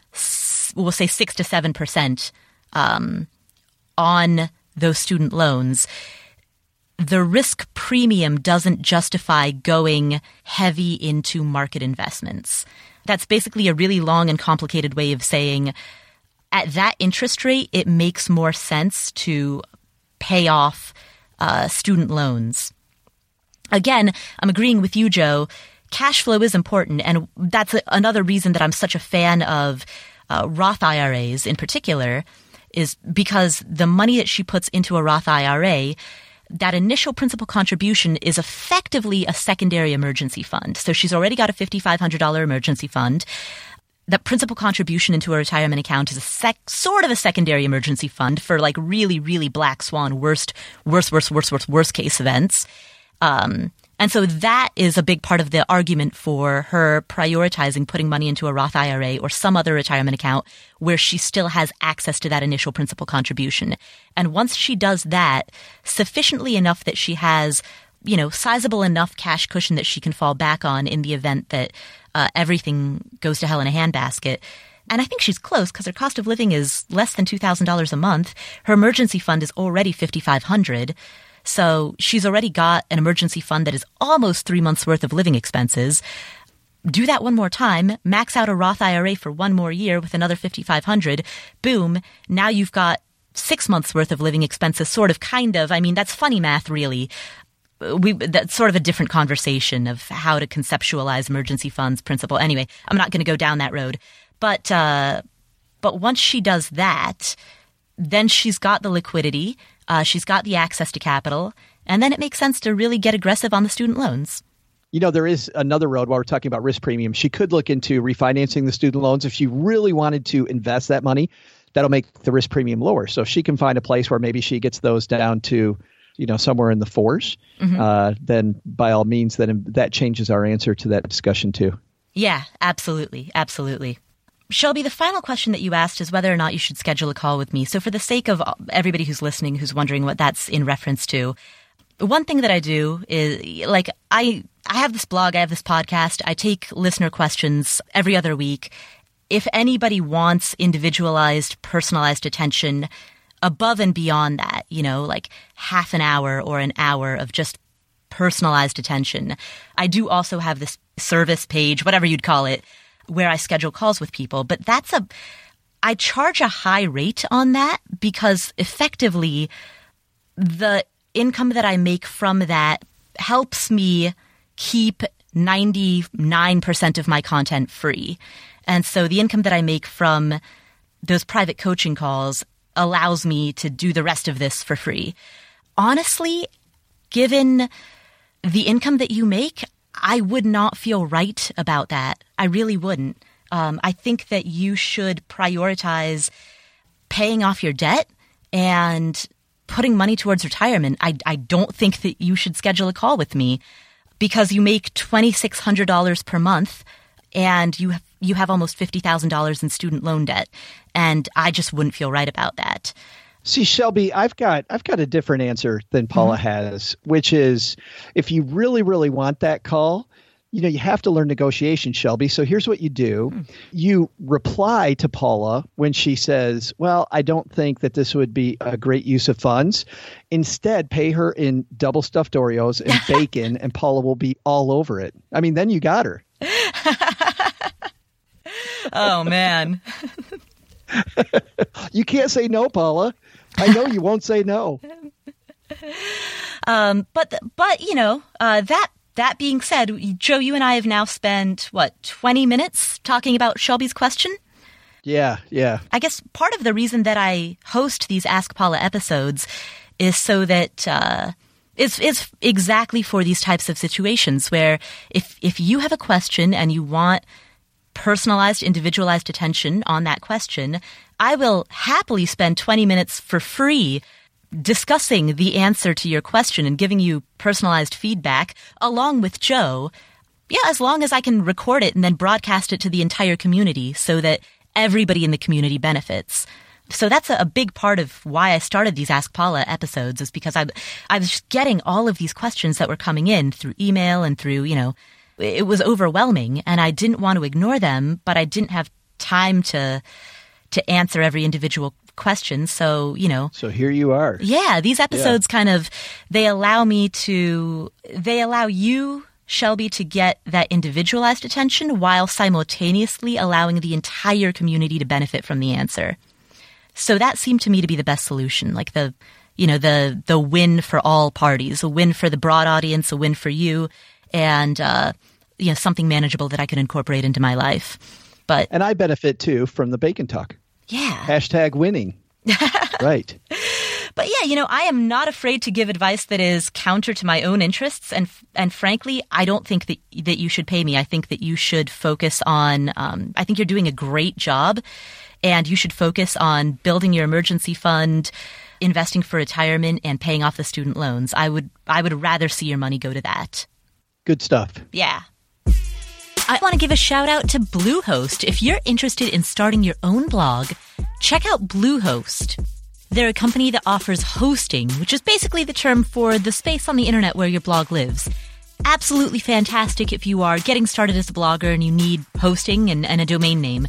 we'll say six to 7%, um, on those student loans the risk premium doesn't justify going heavy into market investments. That's basically a really long and complicated way of saying at that interest rate, it makes more sense to pay off uh, student loans. Again, I'm agreeing with you, Joe. Cash flow is important, and that's another reason that I'm such a fan of uh, Roth IRAs in particular, is because the money that she puts into a Roth IRA that initial principal contribution is effectively a secondary emergency fund. So she's already got a $5,500 emergency fund. That principal contribution into a retirement account is a sec- sort of a secondary emergency fund for like really, really black swan, worst, worst, worst, worst, worst, worst case events. Um, and so that is a big part of the argument for her prioritizing putting money into a Roth IRA or some other retirement account where she still has access to that initial principal contribution. And once she does that, sufficiently enough that she has, you know, sizable enough cash cushion that she can fall back on in the event that uh, everything goes to hell in a handbasket. And I think she's close because her cost of living is less than $2,000 a month. Her emergency fund is already 5500 so she's already got an emergency fund that is almost three months worth of living expenses. Do that one more time, max out a Roth IRA for one more year with another 5500 boom, now you've got six months worth of living expenses, sort of, kind of. I mean, that's funny math, really. We, that's sort of a different conversation of how to conceptualize emergency funds principle. Anyway, I'm not going to go down that road. But, uh, but once she does that, then she's got the liquidity. Uh, she's got the access to capital, and then it makes sense to really get aggressive on the student loans.
You know, there is another road while we're talking about risk premium. She could look into refinancing the student loans if she really wanted to invest that money. That'll make the risk premium lower. So if she can find a place where maybe she gets those down to, you know, somewhere in the 4s mm-hmm. uh, then by all means, then that changes our answer to that discussion too.
Yeah, absolutely, absolutely. Shelbi, the final question that you asked is whether or not you should schedule a call with me. So, for the sake of everybody who's listening who's wondering what that's in reference to, one thing that I do is like I I have this blog, I have this podcast, I take listener questions every other week. If anybody wants individualized, personalized attention above and beyond that, you know, like half an hour or an hour of just personalized attention, I do also have this service page, whatever you'd call it, where I schedule calls with people, but that's a, I charge a high rate on that because effectively the income that I make from that helps me keep 99% of my content free. And so the income that I make from those private coaching calls allows me to do the rest of this for free. Honestly, given the income that you make, I would not feel right about that. I really wouldn't. Um, I think that you should prioritize paying off your debt and putting money towards retirement. I, I don't think that you should schedule a call with me because you make $2,600 per month and you have, you have almost $50,000 in student loan debt. And I just wouldn't feel right about that.
See, Shelbi, I've got I've got a different answer than Paula mm-hmm. has, which is if you really, really want that call, you know, you have to learn negotiation, Shelbi. So here's what you do. Hmm. You reply to Paula when she says, Well, I don't think that this would be a great use of funds. Instead, pay her in double stuffed Oreos and <laughs> bacon, and Paula will be all over it. I mean, then you got her. <laughs>
oh, man. <laughs>
you can't say no, Paula. I know you won't say no. <laughs>
Um, but but you know uh, that that being said, Joe, you and I have now spent what twenty minutes talking about Shelbi's question.
Yeah, yeah.
I guess part of the reason that I host these Ask Paula episodes is so that uh, it's it's exactly for these types of situations where if if you have a question and you want personalized, individualized attention on that question, I will happily spend 20 minutes for free discussing the answer to your question and giving you personalized feedback along with Joe. Yeah, as long as I can record it and then broadcast it to the entire community so that everybody in the community benefits. So that's a, big part of why I started these Ask Paula episodes is because I, I was just getting all of these questions that were coming in through email and through, you know, it was overwhelming and I didn't want to ignore them, but I didn't have time to to answer every individual question. So, you know.
So here you are.
Yeah, these episodes yeah. kind of they allow me to they allow you Shelbi to get that individualized attention while simultaneously allowing the entire community to benefit from the answer. So that seemed to me to be the best solution, like the you know the the win for all parties, a win for the broad audience, a win for you, and uh, you know something manageable that I can incorporate into my life. But
and I benefit too from the bacon talk.
Yeah.
Hashtag winning. <laughs> right.
But yeah, you know, I am not afraid to give advice that is counter to my own interests, and and frankly, I don't think that that you should pay me. I think that you should focus on. Um, I think you're doing a great job, and you should focus on building your emergency fund, investing for retirement, and paying off the student loans. I would I would rather see your money go to that.
Good stuff.
Yeah. I want to give a shout out to Bluehost. If you're interested in starting your own blog, check out Bluehost. They're a company that offers hosting, which is basically the term for the space on the internet where your blog lives. Absolutely fantastic if you are getting started as a blogger and you need hosting and, and a domain name.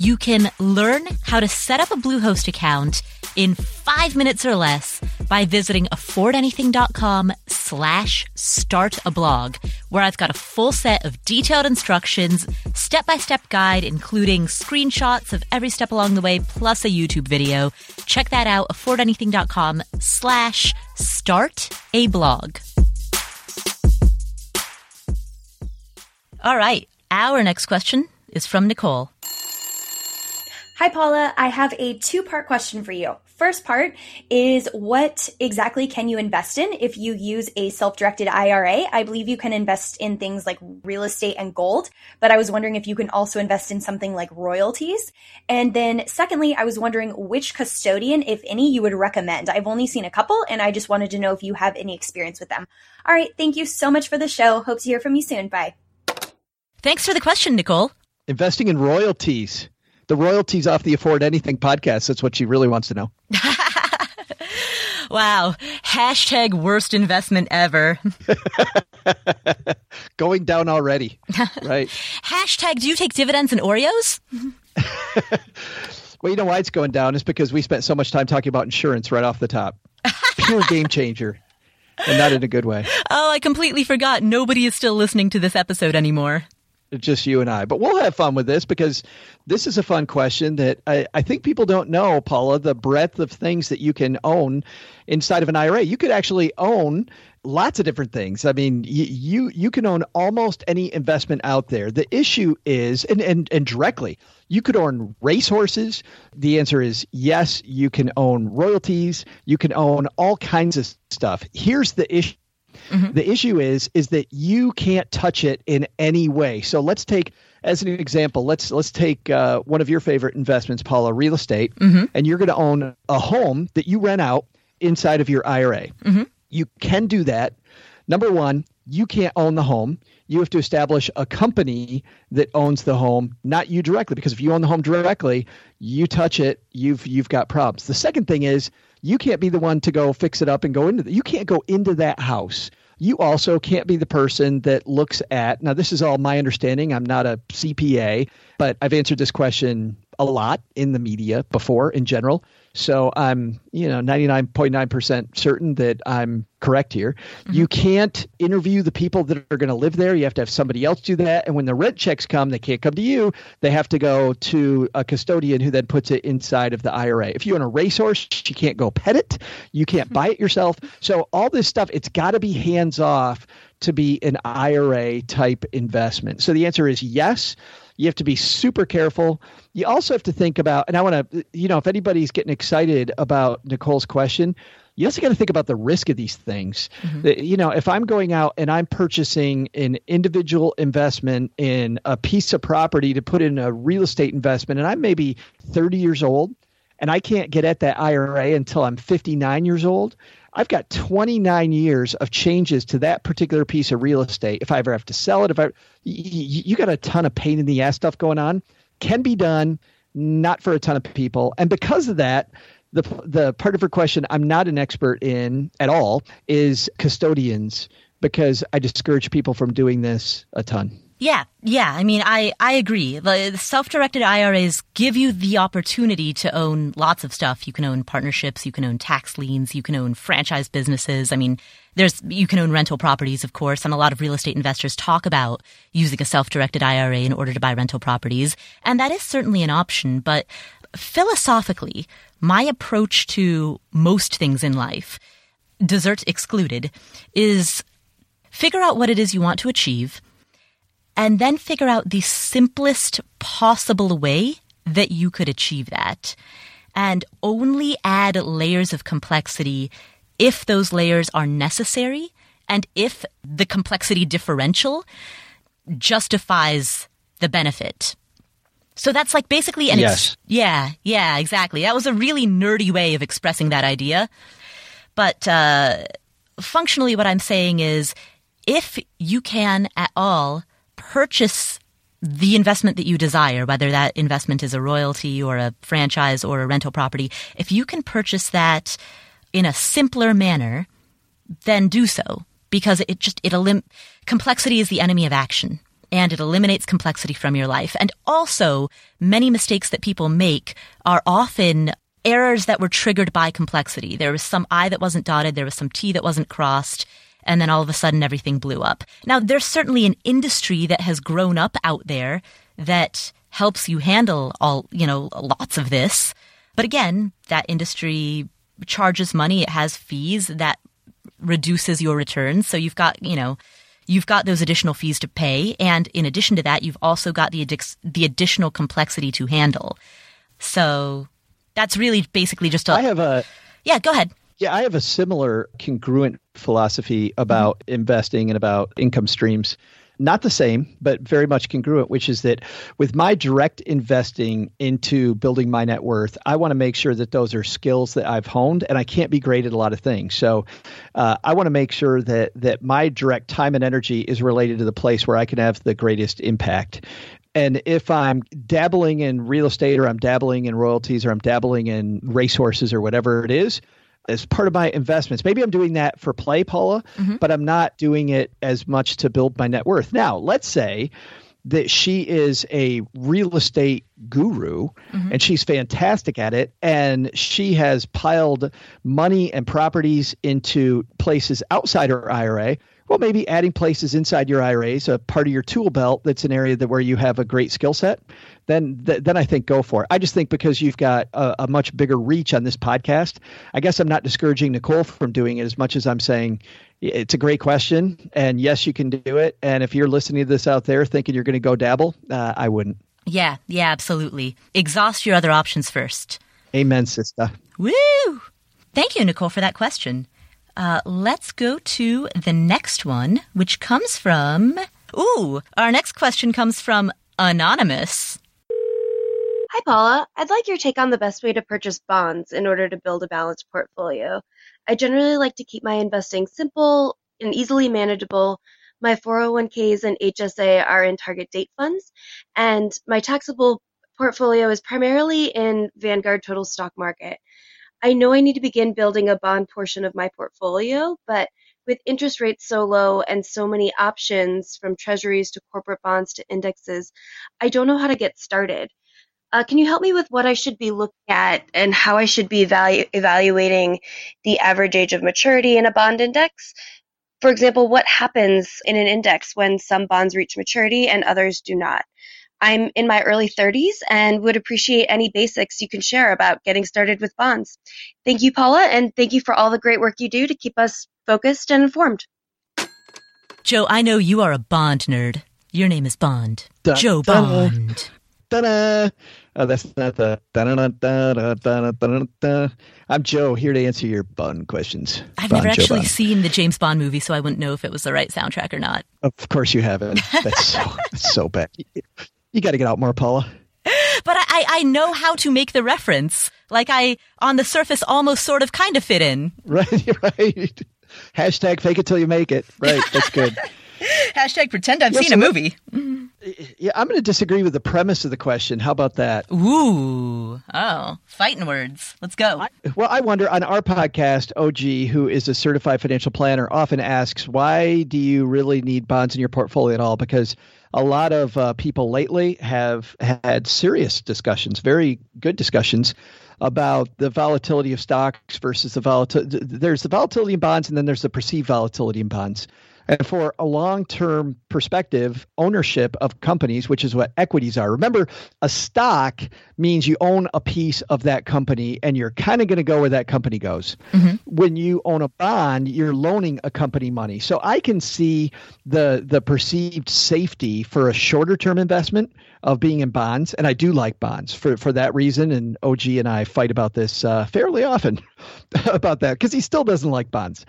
You can learn how to set up a Bluehost account in five minutes or less by visiting affordanything.com slash start a blog, where I've got a full set of detailed instructions, step-by-step guide, including screenshots of every step along the way, plus a YouTube video. Check that out, affordanything.com slash start a blog. All right. Our next question is from Nicole.
Hi, Paula. I have a two part question for you. First part is what exactly can you invest in if you use a self directed IRA? I believe you can invest in things like real estate and gold, but I was wondering if you can also invest in something like royalties. And then, secondly, I was wondering which custodian, if any, you would recommend. I've only seen a couple, and I just wanted to know if you have any experience with them. All right. Thank you so much for the show. Hope to hear from you soon. Bye.
Thanks for the question, Nicole.
Investing in royalties the royalties off the Afford Anything podcast. That's what she really wants to know. <laughs>
wow. Hashtag worst investment ever. <laughs>
Going down already. <laughs> Right.
Hashtag do you take dividends in Oreos?
well, you know why it's going down is because we spent so much time talking about insurance right off the top. Pure game changer. And not in a good way.
Oh, I completely forgot. Nobody is still listening to this episode anymore
just you and I. But we'll have fun with this because this is a fun question that I, I, think people don't know, Paula, the breadth of things that you can own inside of an IRA. You could actually own lots of different things. I mean, you you, you can own almost any investment out there. The issue is, and, and, and directly, you could own racehorses. The answer is yes, you can own royalties. You can own all kinds of stuff. Here's the issue Mm-hmm. The issue is is that you can't touch it in any way. So let's take as an example, let's let's take uh, one of your favorite investments, Paula, real estate, mm-hmm. and you're going to own a home that you rent out inside of your IRA. Mm-hmm. You can do that. Number one, you can't own the home. You have to establish a company that owns the home, not you directly. Because if you own the home directly, you touch it, you've you've got problems. The second thing is you can't be the one to go fix it up and go into the, you can't go into that house. You also can't be the person that looks at now this is all my understanding i'm not a cpa but i've answered this question a lot in the media before in general so I'm, you know, 99.9% certain that I'm correct here. Mm-hmm. You can't interview the people that are going to live there. You have to have somebody else do that. And when the rent checks come, they can't come to you. They have to go to a custodian who then puts it inside of the IRA. If you own a racehorse, you can't go pet it. You can't mm-hmm. buy it yourself. So all this stuff, it's got to be hands off to be an IRA type investment. So the answer is yes. You have to be super careful. You also have to think about, and I want to, you know, if anybody's getting excited about Nicole's question, you also got to think about the risk of these things. Mm-hmm. You know, if I'm going out and I'm purchasing an individual investment in a piece of property to put in a real estate investment, and I'm maybe 30 years old and I can't get at that IRA until I'm 59 years old, I've got 29 years of changes to that particular piece of real estate. If I ever have to sell it, if I, you, you got a ton of pain in the ass stuff going on, can be done, not for a ton of people. And because of that, the the part of her question I'm not an expert in at all is custodians because I discourage people from doing this a ton.
Yeah, yeah. I mean, I, I agree. The self-directed IRAs give you the opportunity to own lots of stuff. You can own partnerships, you can own tax liens, you can own franchise businesses. I mean, there's, you can own rental properties, of course, and a lot of real estate investors talk about using a self-directed IRA in order to buy rental properties. And that is certainly an option, but philosophically, my approach to most things in life, dessert excluded, is figure out what it is you want to achieve and then figure out the simplest possible way that you could achieve that. And only add layers of complexity if those layers are necessary and if the complexity differential justifies the benefit. So that's like basically an
yes.
Ex- yeah, yeah, exactly. That was a really nerdy way of expressing that idea. But uh, functionally, what I'm saying is if you can at all purchase the investment that you desire, whether that investment is a royalty or a franchise or a rental property, if you can purchase that in a simpler manner, then do so because it just it elim- complexity is the enemy of action and it eliminates complexity from your life. And also, many mistakes that people make are often errors that were triggered by complexity. There was some I that wasn't dotted, there was some T that wasn't crossed, and then all of a sudden everything blew up. Now, there's certainly an industry that has grown up out there that helps you handle all, you know, lots of this. But again, that industry charges money, it has fees that reduces your returns. So you've got, you know, you've got those additional fees to pay. And in addition to that, you've also got the, addic- the additional complexity to handle. So that's really basically just a.
I have a.
Yeah, go ahead.
Yeah, I have a similar congruent philosophy about mm-hmm. investing and about income streams. Not the same, but very much congruent, which is that with my direct investing into building my net worth, I want to make sure that those are skills that I've honed, and I can't be great at a lot of things. So, uh, I want to make sure that that my direct time and energy is related to the place where I can have the greatest impact. And if I'm dabbling in real estate or I'm dabbling in royalties or I'm dabbling in racehorses or whatever it is, as part of my investments. Maybe I'm doing that for play, Paula, mm-hmm. but I'm not doing it as much to build my net worth. Now, let's say that she is a real estate guru mm-hmm. and she's fantastic at it and she has piled money and properties into places outside her IRA well, maybe adding places inside your IRAs, a part of your tool belt that's an area that where you have a great skill set, then th- then I think go for it. I just think because you've got a, a, much bigger reach on this podcast, I guess I'm not discouraging Nicole from doing it as much as I'm saying it's a great question, and yes, you can do it. And if you're listening to this out there thinking you're going to go dabble, uh, I wouldn't.
Yeah, yeah, absolutely. Exhaust your other options first.
Amen, sister.
Woo! Thank you, Nicole, for that question. Uh, let's go to the next one, which comes from. Ooh, our next question comes from Anonymous.
Hi, Paula. I'd like your take on the best way to purchase bonds in order to build a balanced portfolio. I generally like to keep my investing simple and easily manageable. My 401ks and HSA are in target date funds, and my taxable portfolio is primarily in Vanguard Total Stock Market. I know I need to begin building a bond portion of my portfolio, but with interest rates so low and so many options from treasuries to corporate bonds to indexes, I don't know how to get started. Uh, can you help me with what I should be looking at and how I should be evalu- evaluating the average age of maturity in a bond index? For example, what happens in an index when some bonds reach maturity and others do not? I'm in my early 30s and would appreciate any basics you can share about getting started with bonds. Thank you, Paula, and thank you for all the great work you do to keep us focused and informed.
Joe, I know you are a Bond nerd. Your name is Bond. Da, Joe da, Bond.
Da, oh, that's not the. da da da da da da da. I'm Joe, here to answer your Bond questions.
I've
Bond,
never actually seen the James Bond movie, so I wouldn't know if it was the right soundtrack or not.
Of course you haven't. That's so, <laughs> so bad. You got to get out more, Paula.
But I, I know how to make the reference. Like I, on the surface, almost sort of kind of fit in. <laughs>
Right, right. Hashtag fake it till you make it. Right, that's good. <laughs>
Hashtag pretend I've seen a movie. Mm-hmm.
Yeah, I'm going to disagree with the premise of the question. How about that?
Ooh, oh, fighting words. Let's go.
I, well, I wonder on our podcast, OG, who is a certified financial planner, often asks, why do you really need bonds in your portfolio at all? Because a lot of uh, people lately have had serious discussions, very good discussions about the volatility of stocks versus the volatility. There's the volatility in bonds, and then there's the perceived volatility in bonds. And for a long term perspective, ownership of companies, which is what equities are. Remember, a stock means you own a piece of that company and you're kind of going to go where that company goes. Mm-hmm. When you own a bond, you're loaning a company money. So I can see the the perceived safety for a shorter term investment of being in bonds, and I do like bonds for for that reason. And OG and I fight about this uh, fairly often <laughs> about that because he still doesn't like bonds.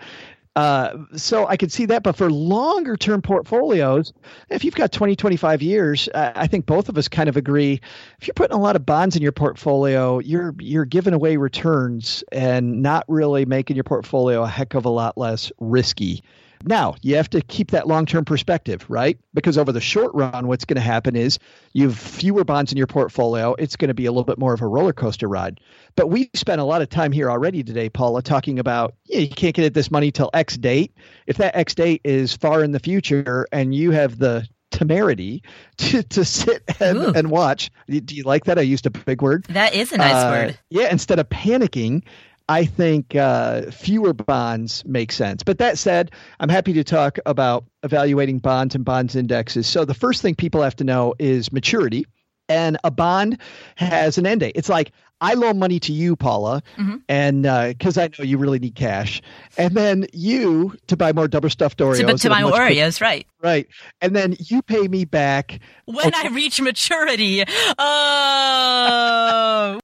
Uh, so I could see that. But for longer term portfolios, if you've got 20, 25 years, I think both of us kind of agree. If you're putting a lot of bonds in your portfolio, you're you're giving away returns and not really making your portfolio a heck of a lot less risky. Now, you have to keep that long term perspective, right? Because over the short run, what's going to happen is you have fewer bonds in your portfolio. It's going to be a little bit more of a roller coaster ride. But we spent a lot of time here already today, Paula, talking about yeah, you can't get at this money till X date. If that X date is far in the future and you have the temerity <laughs> to, to sit and, and watch. Do you like that? I used a big word.
That is a nice uh, word.
Yeah, instead of panicking, I think uh, fewer bonds make sense. But that said, I'm happy to talk about evaluating bonds and bonds indexes. So the first thing people have to know is maturity. And a bond has an end date. It's like I loan money to you, Paula, mm-hmm. and because uh, I know you really need cash, and then you to buy more double stuffed Oreos.
To, to buy Oreos, right?
Right, and then you pay me back
when okay. I reach maturity. Oh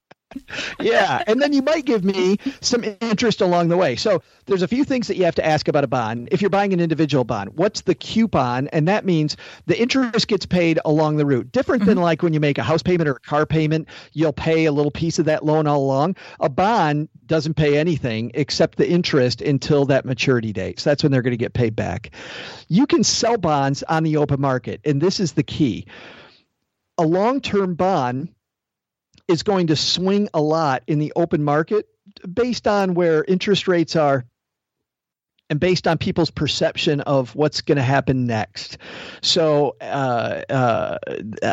yeah, and then you might give me some interest along the way. So there's a few things that you have to ask about a bond. If you're buying an individual bond, what's the coupon? And that means the interest gets paid along the route. Different mm-hmm. than like when you make a house payment or a car payment, you'll pay a little piece of that loan all along. A bond doesn't pay anything except the interest until that maturity date. So that's when they're going to get paid back. You can sell bonds on the open market, and this is the key. A long-term bond is going to swing a lot in the open market based on where interest rates are and based on people's perception of what's going to happen next. So uh, uh,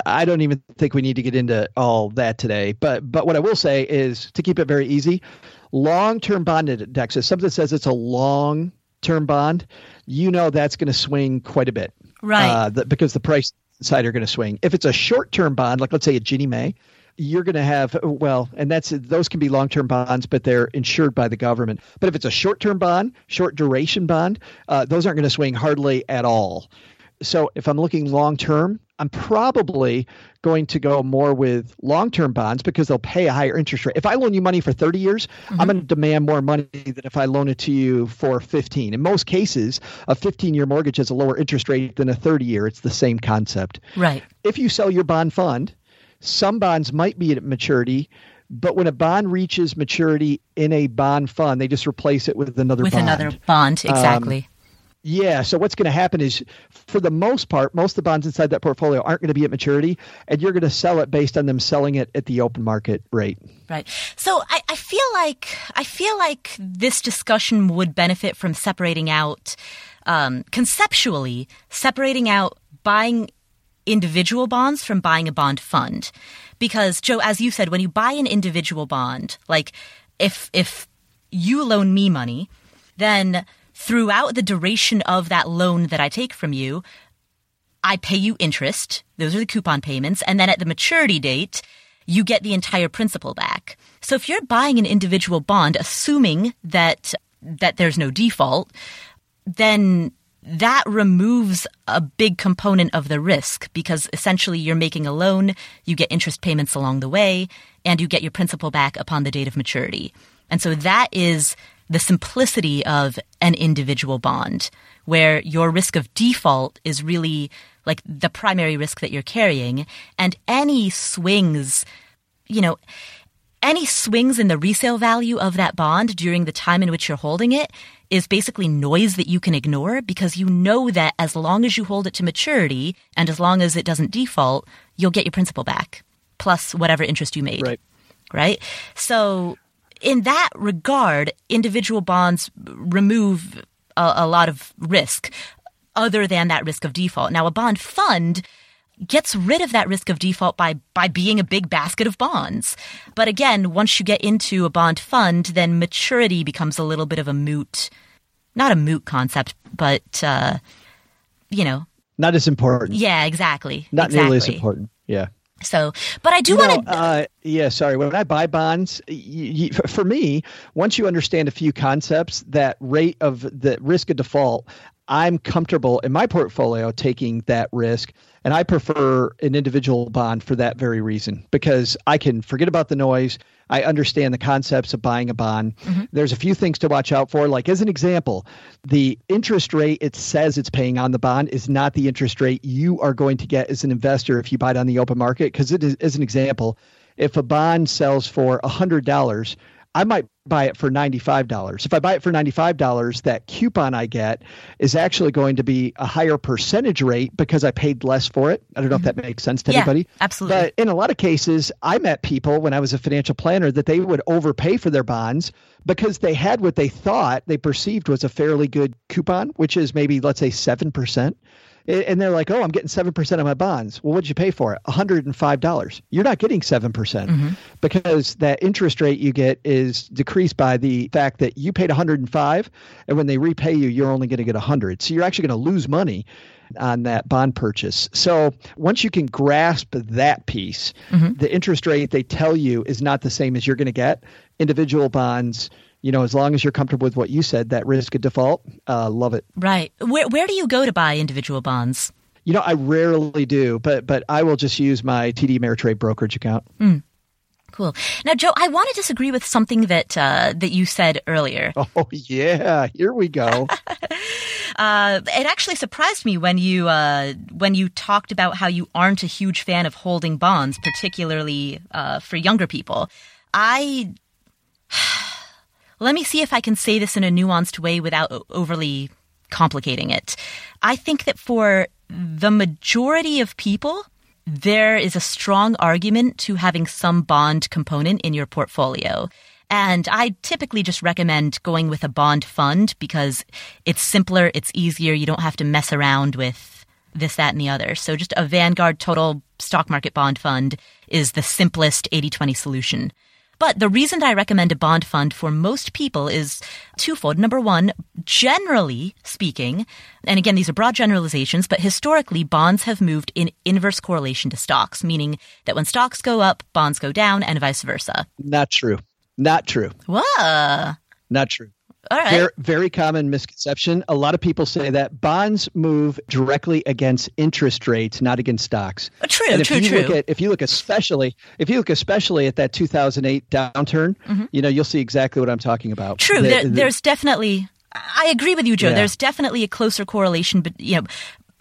I don't even think we need to get into all that today. But but what I will say is to keep it very easy, long-term bond indexes. Something that says it's a long-term bond, you know that's going to swing quite a bit,
right? Uh,
the, because the price side are going to swing. If it's a short-term bond, like let's say a Ginnie Mae, you're going to have well and that's those can be long-term bonds but they're insured by the government. But if it's a short-term bond short duration bond uh, those aren't going to swing hardly at all. So if i'm looking long-term i'm probably going to go more with long-term bonds because they'll pay a higher interest rate. If i loan you money for 30 years mm-hmm. i'm going to demand more money than if i loan it to you for 15 in most cases a 15-year mortgage has a lower interest rate than a 30-year it's the same concept.
Right.
If you sell your bond fund some bonds might be at maturity, but when a bond reaches maturity in a bond fund, they just replace it with another
with
bond.
another bond, um, exactly. Um,
yeah. So what's going to happen is, for the most part, most of the bonds inside that portfolio aren't going to be at maturity, and you're going to sell it based on them selling it at the open market rate.
Right. So I, I feel like I feel like this discussion would benefit from separating out, um, conceptually, separating out buying individual bonds from buying a bond fund. Because Joe, as you said, when you buy an individual bond, like if if you loan me money, then throughout the duration of that loan that I take from you, I pay you interest. Those are the coupon payments. And then at the maturity date, you get the entire principal back. So if you're buying an individual bond, assuming that, that there's no default, then that removes a big component of the risk because essentially you're making a loan, you get interest payments along the way, and you get your principal back upon the date of maturity. And so that is the simplicity of an individual bond, where your risk of default is really like the primary risk that you're carrying, and any swings, you know, any swings in the resale value of that bond during the time in which you're holding it is basically noise that you can ignore because you know that as long as you hold it to maturity and as long as it doesn't default, you'll get your principal back plus whatever interest you made.
Right.
Right. So in that regard, individual bonds remove a, a lot of risk other than that risk of default. Now, a bond fund gets rid of that risk of default by by being a big basket of bonds. But again, once you get into a bond fund, then maturity becomes a little bit of a moot, not a moot concept, but uh, you know,
not as important.
Yeah, exactly.
Not
exactly.
nearly as important. Yeah.
So, but I do want to.
Uh, yeah, sorry. When I buy bonds, you, you, for me, once you understand a few concepts, that rate of the risk of default, I'm comfortable in my portfolio taking that risk. And I prefer an individual bond for that very reason because I can forget about the noise. I understand the concepts of buying a bond. Mm-hmm. There's a few things to watch out for. Like, as an example, the interest rate it says it's paying on the bond is not the interest rate you are going to get as an investor if you buy it on the open market. Because, it is, as an example, if a bond sells for $100, I might buy it for $95. If I buy it for $95, that coupon I get is actually going to be a higher percentage rate because I paid less for it. I don't know mm-hmm. if that makes sense to
yeah,
anybody.
Absolutely.
But in a lot of cases, I met people when I was a financial planner that they would overpay for their bonds because they had what they thought they perceived was a fairly good coupon, which is maybe, let's say, 7% and they're like, "Oh, I'm getting seven percent of my bonds." Well, what'd you pay for it? One hundred and five dollars. You're not getting seven percent mm-hmm. because that interest rate you get is decreased by the fact that you paid one hundred and five, and when they repay you, you're only going to get a hundred. So you're actually going to lose money on that bond purchase. So once you can grasp that piece, mm-hmm. the interest rate they tell you is not the same as you're going to get. Individual bonds you know, as long as you're comfortable with what you said, that risk of default, uh, love it.
Right. Where where do you go to buy individual bonds?
You know, I rarely do, but but I will just use my TD Ameritrade brokerage account.
Mm. Cool. Now, Joe, I want to disagree with something that uh, that you said earlier. <laughs>
Oh yeah, here we go. <laughs>
uh, it actually surprised me when you uh, when you talked about how you aren't a huge fan of holding bonds, particularly uh, for younger people. I let me see if I can say this in a nuanced way without overly complicating it. I think that for the majority of people, there is a strong argument to having some bond component in your portfolio. And I typically just recommend going with a bond fund because it's simpler, it's easier, you don't have to mess around with this, that, and the other. So just a Vanguard total stock market bond fund is the simplest 80 20 solution. But the reason I recommend a bond fund for most people is twofold. Number one, generally speaking, and again, these are broad generalizations, but historically, bonds have moved in inverse correlation to stocks, meaning that when stocks go up, bonds go down, and vice versa.
Not true. Not true.
What?
Not true.
All right.
Very, very common misconception. A lot of people say that bonds move directly against interest rates, not against stocks.
Uh, true,
and if
true,
you
true.
Look at, if you look especially, if you look especially at that 2008 downturn, mm-hmm. you know you'll see exactly what I'm talking about.
True. The, there, the, there's definitely. I agree with you, Joe. Yeah. There's definitely a closer correlation, but you know,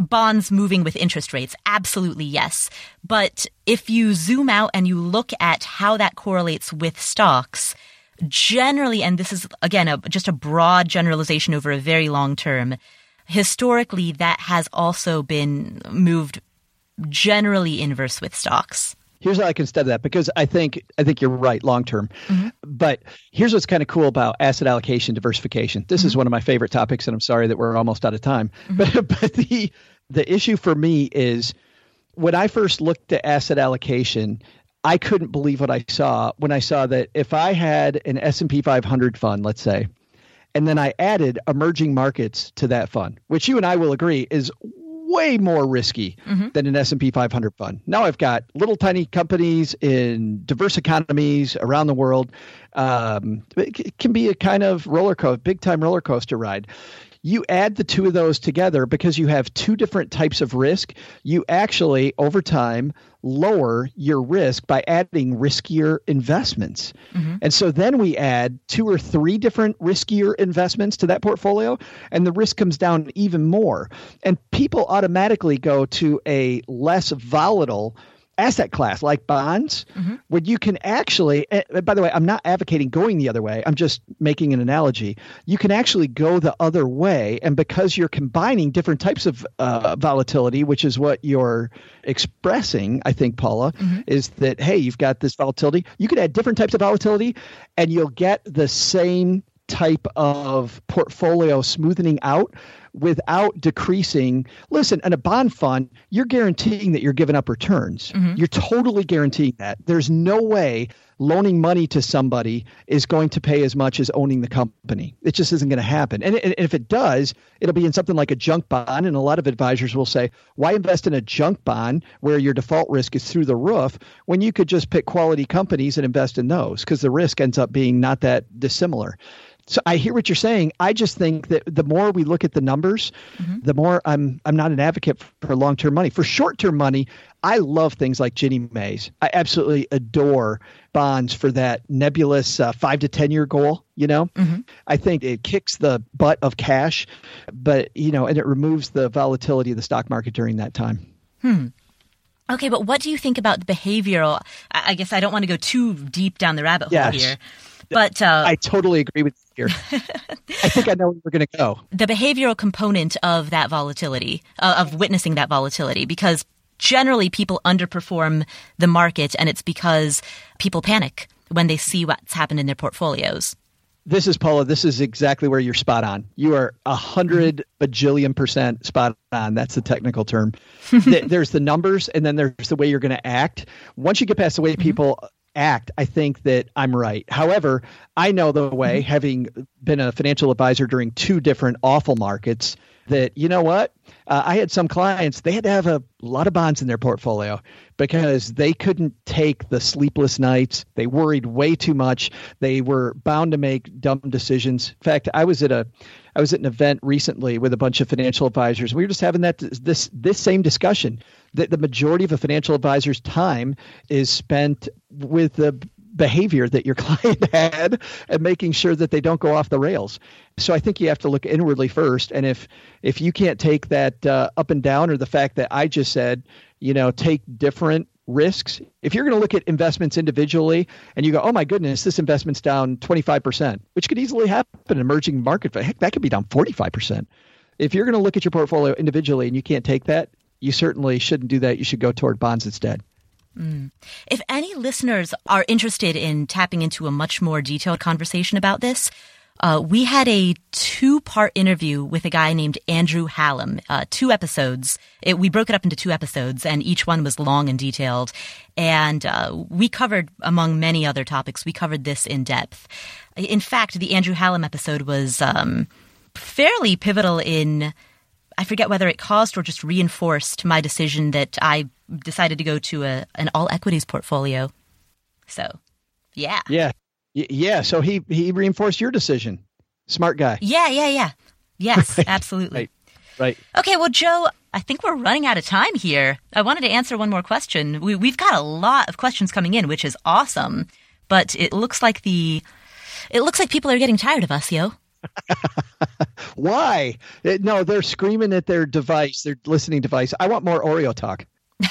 bonds moving with interest rates? Absolutely yes. But if you zoom out and you look at how that correlates with stocks, generally, and this is again a, just a broad generalization over a very long term, historically that has also been moved generally inverse with stocks.
Here's how I can study that because I think I think you're right long term. Mm-hmm. But here's what's kind of cool about asset allocation diversification. This mm-hmm. is one of my favorite topics, and I'm sorry that we're almost out of time. Mm-hmm. But <laughs> but the the issue for me is when I first looked at asset allocation, I couldn't believe what I saw when I saw that if I had an S&P 500 fund, let's say, and then I added emerging markets to that fund, which you and I will agree is way more risky mm-hmm. than an S&P 500 fund. Now I've got little tiny companies in diverse economies around the world. Um, it can be a kind of roller coaster, big time roller coaster ride you add the two of those together because you have two different types of risk. You actually, over time, lower your risk by adding riskier investments. Mm-hmm. And so then we add two or three different riskier investments to that portfolio, and the risk comes down even more. And people automatically go to a less volatile asset class like bonds mm-hmm. where you can actually by the way i'm not advocating going the other way i'm just making an analogy you can actually go the other way and because you're combining different types of uh, volatility which is what you're expressing i think paula mm-hmm. is that hey you've got this volatility you can add different types of volatility and you'll get the same type of portfolio smoothing out without decreasing. Listen, in a bond fund, you're guaranteeing that you're giving up returns. Mm-hmm. You're totally guaranteeing that. There's no way loaning money to somebody is going to pay as much as owning the company. It just isn't going to happen. And, and if it does, it'll be in something like a junk bond. And a lot of advisors will say, why invest in a junk bond where your default risk is through the roof when you could just pick quality companies and invest in those because the risk ends up being not that dissimilar. So I hear what you're saying. I just think that the more we look at the numbers, mm-hmm. the more I'm I'm not an advocate for long-term money. For short-term money, I love things like Ginnie Mays. I absolutely adore bonds for that nebulous uh, five to ten year goal. You know, mm-hmm. I think it kicks the butt of cash, but you know, and it removes the volatility of the stock market during that time.
Hmm. Okay, but what do you think about the behavioral? I guess I don't want to go too deep down the rabbit hole yes. here. But uh,
I totally agree with you here. <laughs> I think I know where we're going to go.
The behavioral component of that volatility, uh, of witnessing that volatility, because generally people underperform the market, and it's because people panic when they see what's happened in their portfolios.
This is Paula. This is exactly where you're spot on. You are a hundred bajillion percent spot on. That's the technical term. <laughs> there's the numbers, and then there's the way you're going to act. Once you get past the way mm-hmm. people act, I think that I'm right. However, I know the way, mm-hmm. having been a financial advisor during two different awful markets, that you know what? Uh, I had some clients, they had to have a lot of bonds in their portfolio because they couldn't take the sleepless nights. They worried way too much. They were bound to make dumb decisions. In fact, I was at a I was at an event recently with a bunch of financial advisors. We were just having that this this same discussion that the majority of a financial advisor's time is spent with the behavior that your <laughs> client had and making sure that they don't go off the rails. So I think you have to look inwardly first. And if if you can't take that uh, up and down or the fact that I just said, you know, take different risks. If you're going to look at investments individually and you go, oh my goodness, this investment's down 25%, which could easily happen in emerging market. Heck, that could be down 45%. If you're going to look at your portfolio individually and you can't take that, you certainly shouldn't do that. You should go toward bonds instead.
Mm. If any listeners are interested in tapping into a much more detailed conversation about this, uh, we had a two part interview with a guy named Andrew Hallam, uh, two episodes. It, we broke it up into two episodes, and each one was long and detailed. And uh, we covered, among many other topics, we covered this in depth. In fact, the Andrew Hallam episode was um, fairly pivotal in. I forget whether it caused or just reinforced my decision that I decided to go to a, an all equities portfolio. So, yeah.
Yeah. Yeah. So he, he reinforced your decision. Smart guy.
Yeah. Yeah. Yeah. Yes, <laughs> right. absolutely.
Right. Right.
Okay. Well, Joe, I think we're running out of time here. I wanted to answer one more question. We, we've got a lot of questions coming in, which is awesome, but it looks like the, it looks like people are getting tired of us, yo. <laughs>
Why? No, they're screaming at their device, their listening device. I want more Oreo talk. <laughs>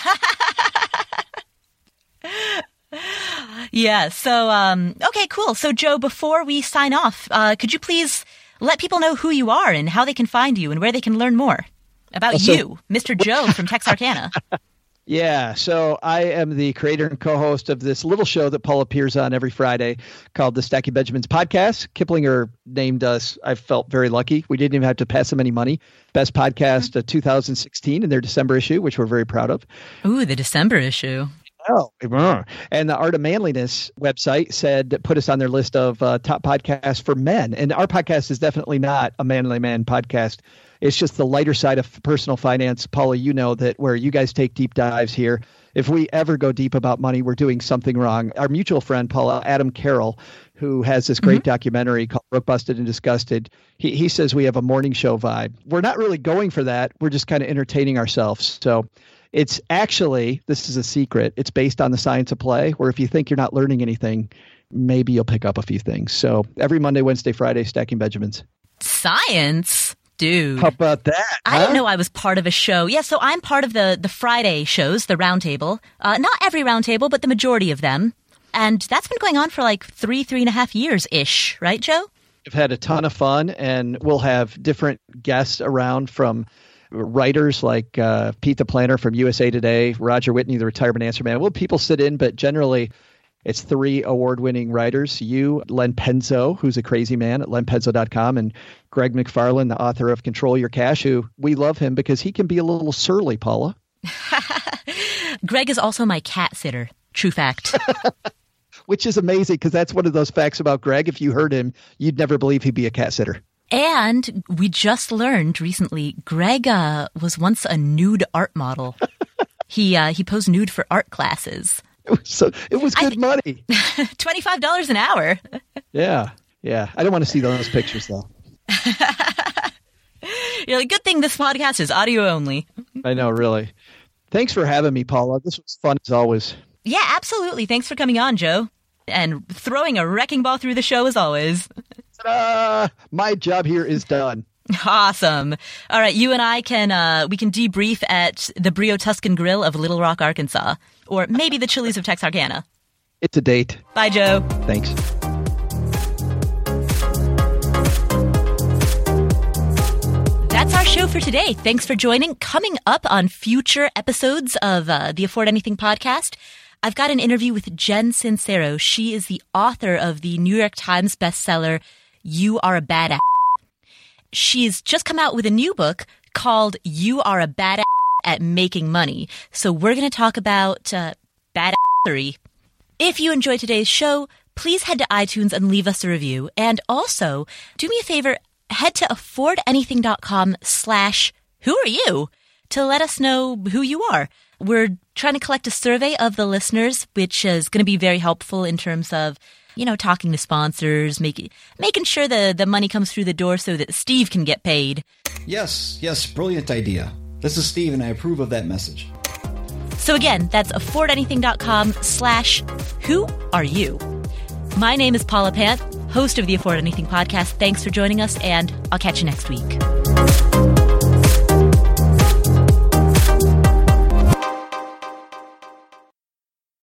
yeah. So, um, okay, cool. So, Joe, before we sign off, uh, could you please let people know who you are and how they can find you and where they can learn more about so, you, Mr. Joe from Texarkana? <laughs>
Yeah, so I am the creator and co-host of this little show that Paul appears on every Friday called the Stacking Benjamins Podcast. Kiplinger named us. I felt very lucky. We didn't even have to pass them any money. Best podcast of 2016 in their December issue, which we're very proud of.
Ooh, the December issue.
Oh, and the Art of Manliness website said that put us on their list of uh, top podcasts for men. And our podcast is definitely not a manly man podcast. It's just the lighter side of personal finance. Paula, you know that where you guys take deep dives here. If we ever go deep about money, we're doing something wrong. Our mutual friend, Paula Adam Carroll, who has this great mm-hmm. documentary called Broke, Busted, and Disgusted, he, he says we have a morning show vibe. We're not really going for that. We're just kind of entertaining ourselves. So it's actually, this is a secret, it's based on the science of play, where if you think you're not learning anything, maybe you'll pick up a few things. So every Monday, Wednesday, Friday, Stacking Benjamins.
Science? dude.
How about that?
I didn't know I was part of a show. Yeah, so I'm part of the the Friday shows, the roundtable. Uh, not every roundtable, but the majority of them. And that's been going on for like three, three and a half years ish, right, Joe?
We've had a ton of fun, and we'll have different guests around from writers like uh, Pete the Planner from USA Today, Roger Whitney, the retirement answer man. Well, people sit in, but generally It's three award winning writers you, Len Penzo, who's a crazy man at lenpenzo.com, and Greg McFarlane, the author of Control Your Cash, who we love him because he can be a little surly, Paula. <laughs>
Greg is also my cat sitter. True fact. <laughs>
Which is amazing because that's one of those facts about Greg. If you heard him, you'd never believe he'd be a cat sitter.
And we just learned recently, Greg uh, was once a nude art model. <laughs> he uh, he posed nude for art classes.
It was so it was good money. <laughs>
Twenty five dollars an hour. <laughs>
yeah, yeah. I don't want to see those pictures though.
You're like, good thing this podcast is audio only.
I know, really. Thanks for having me, Paula. This was fun as always.
Yeah, absolutely. Thanks for coming on, Joe, and throwing a wrecking ball through the show as always.
Ta-da! My job here is done.
Awesome. All right, you and I can uh, we can debrief at the Brio Tuscan Grill of Little Rock, Arkansas, or maybe the Chili's of Texarkana.
It's a date.
Bye, Joe.
Thanks.
That's our show for today. Thanks for joining. Coming up on future episodes of uh, the Afford Anything podcast, I've got an interview with Jen Sincero. She is the author of the New York Times bestseller, You Are a Badass. She's just come out with a new book called You Are a Badass at Making Money. So we're going to talk about uh, badassery. If you enjoyed today's show, please head to iTunes and leave us a review. And also, do me a favor, head to affordanything.com slash who are you to let us know who you are. We're trying to collect a survey of the listeners, which is going to be very helpful in terms of, you know, talking to sponsors, making making sure the, the money comes through the door so that Steve can get paid.
Yes, yes, brilliant idea. This is Steve and I approve of that message.
So again, that's affordanything.com slash who are you. My name is Paula Pant, host of the Afford Anything podcast. Thanks for joining us, and I'll catch you next week.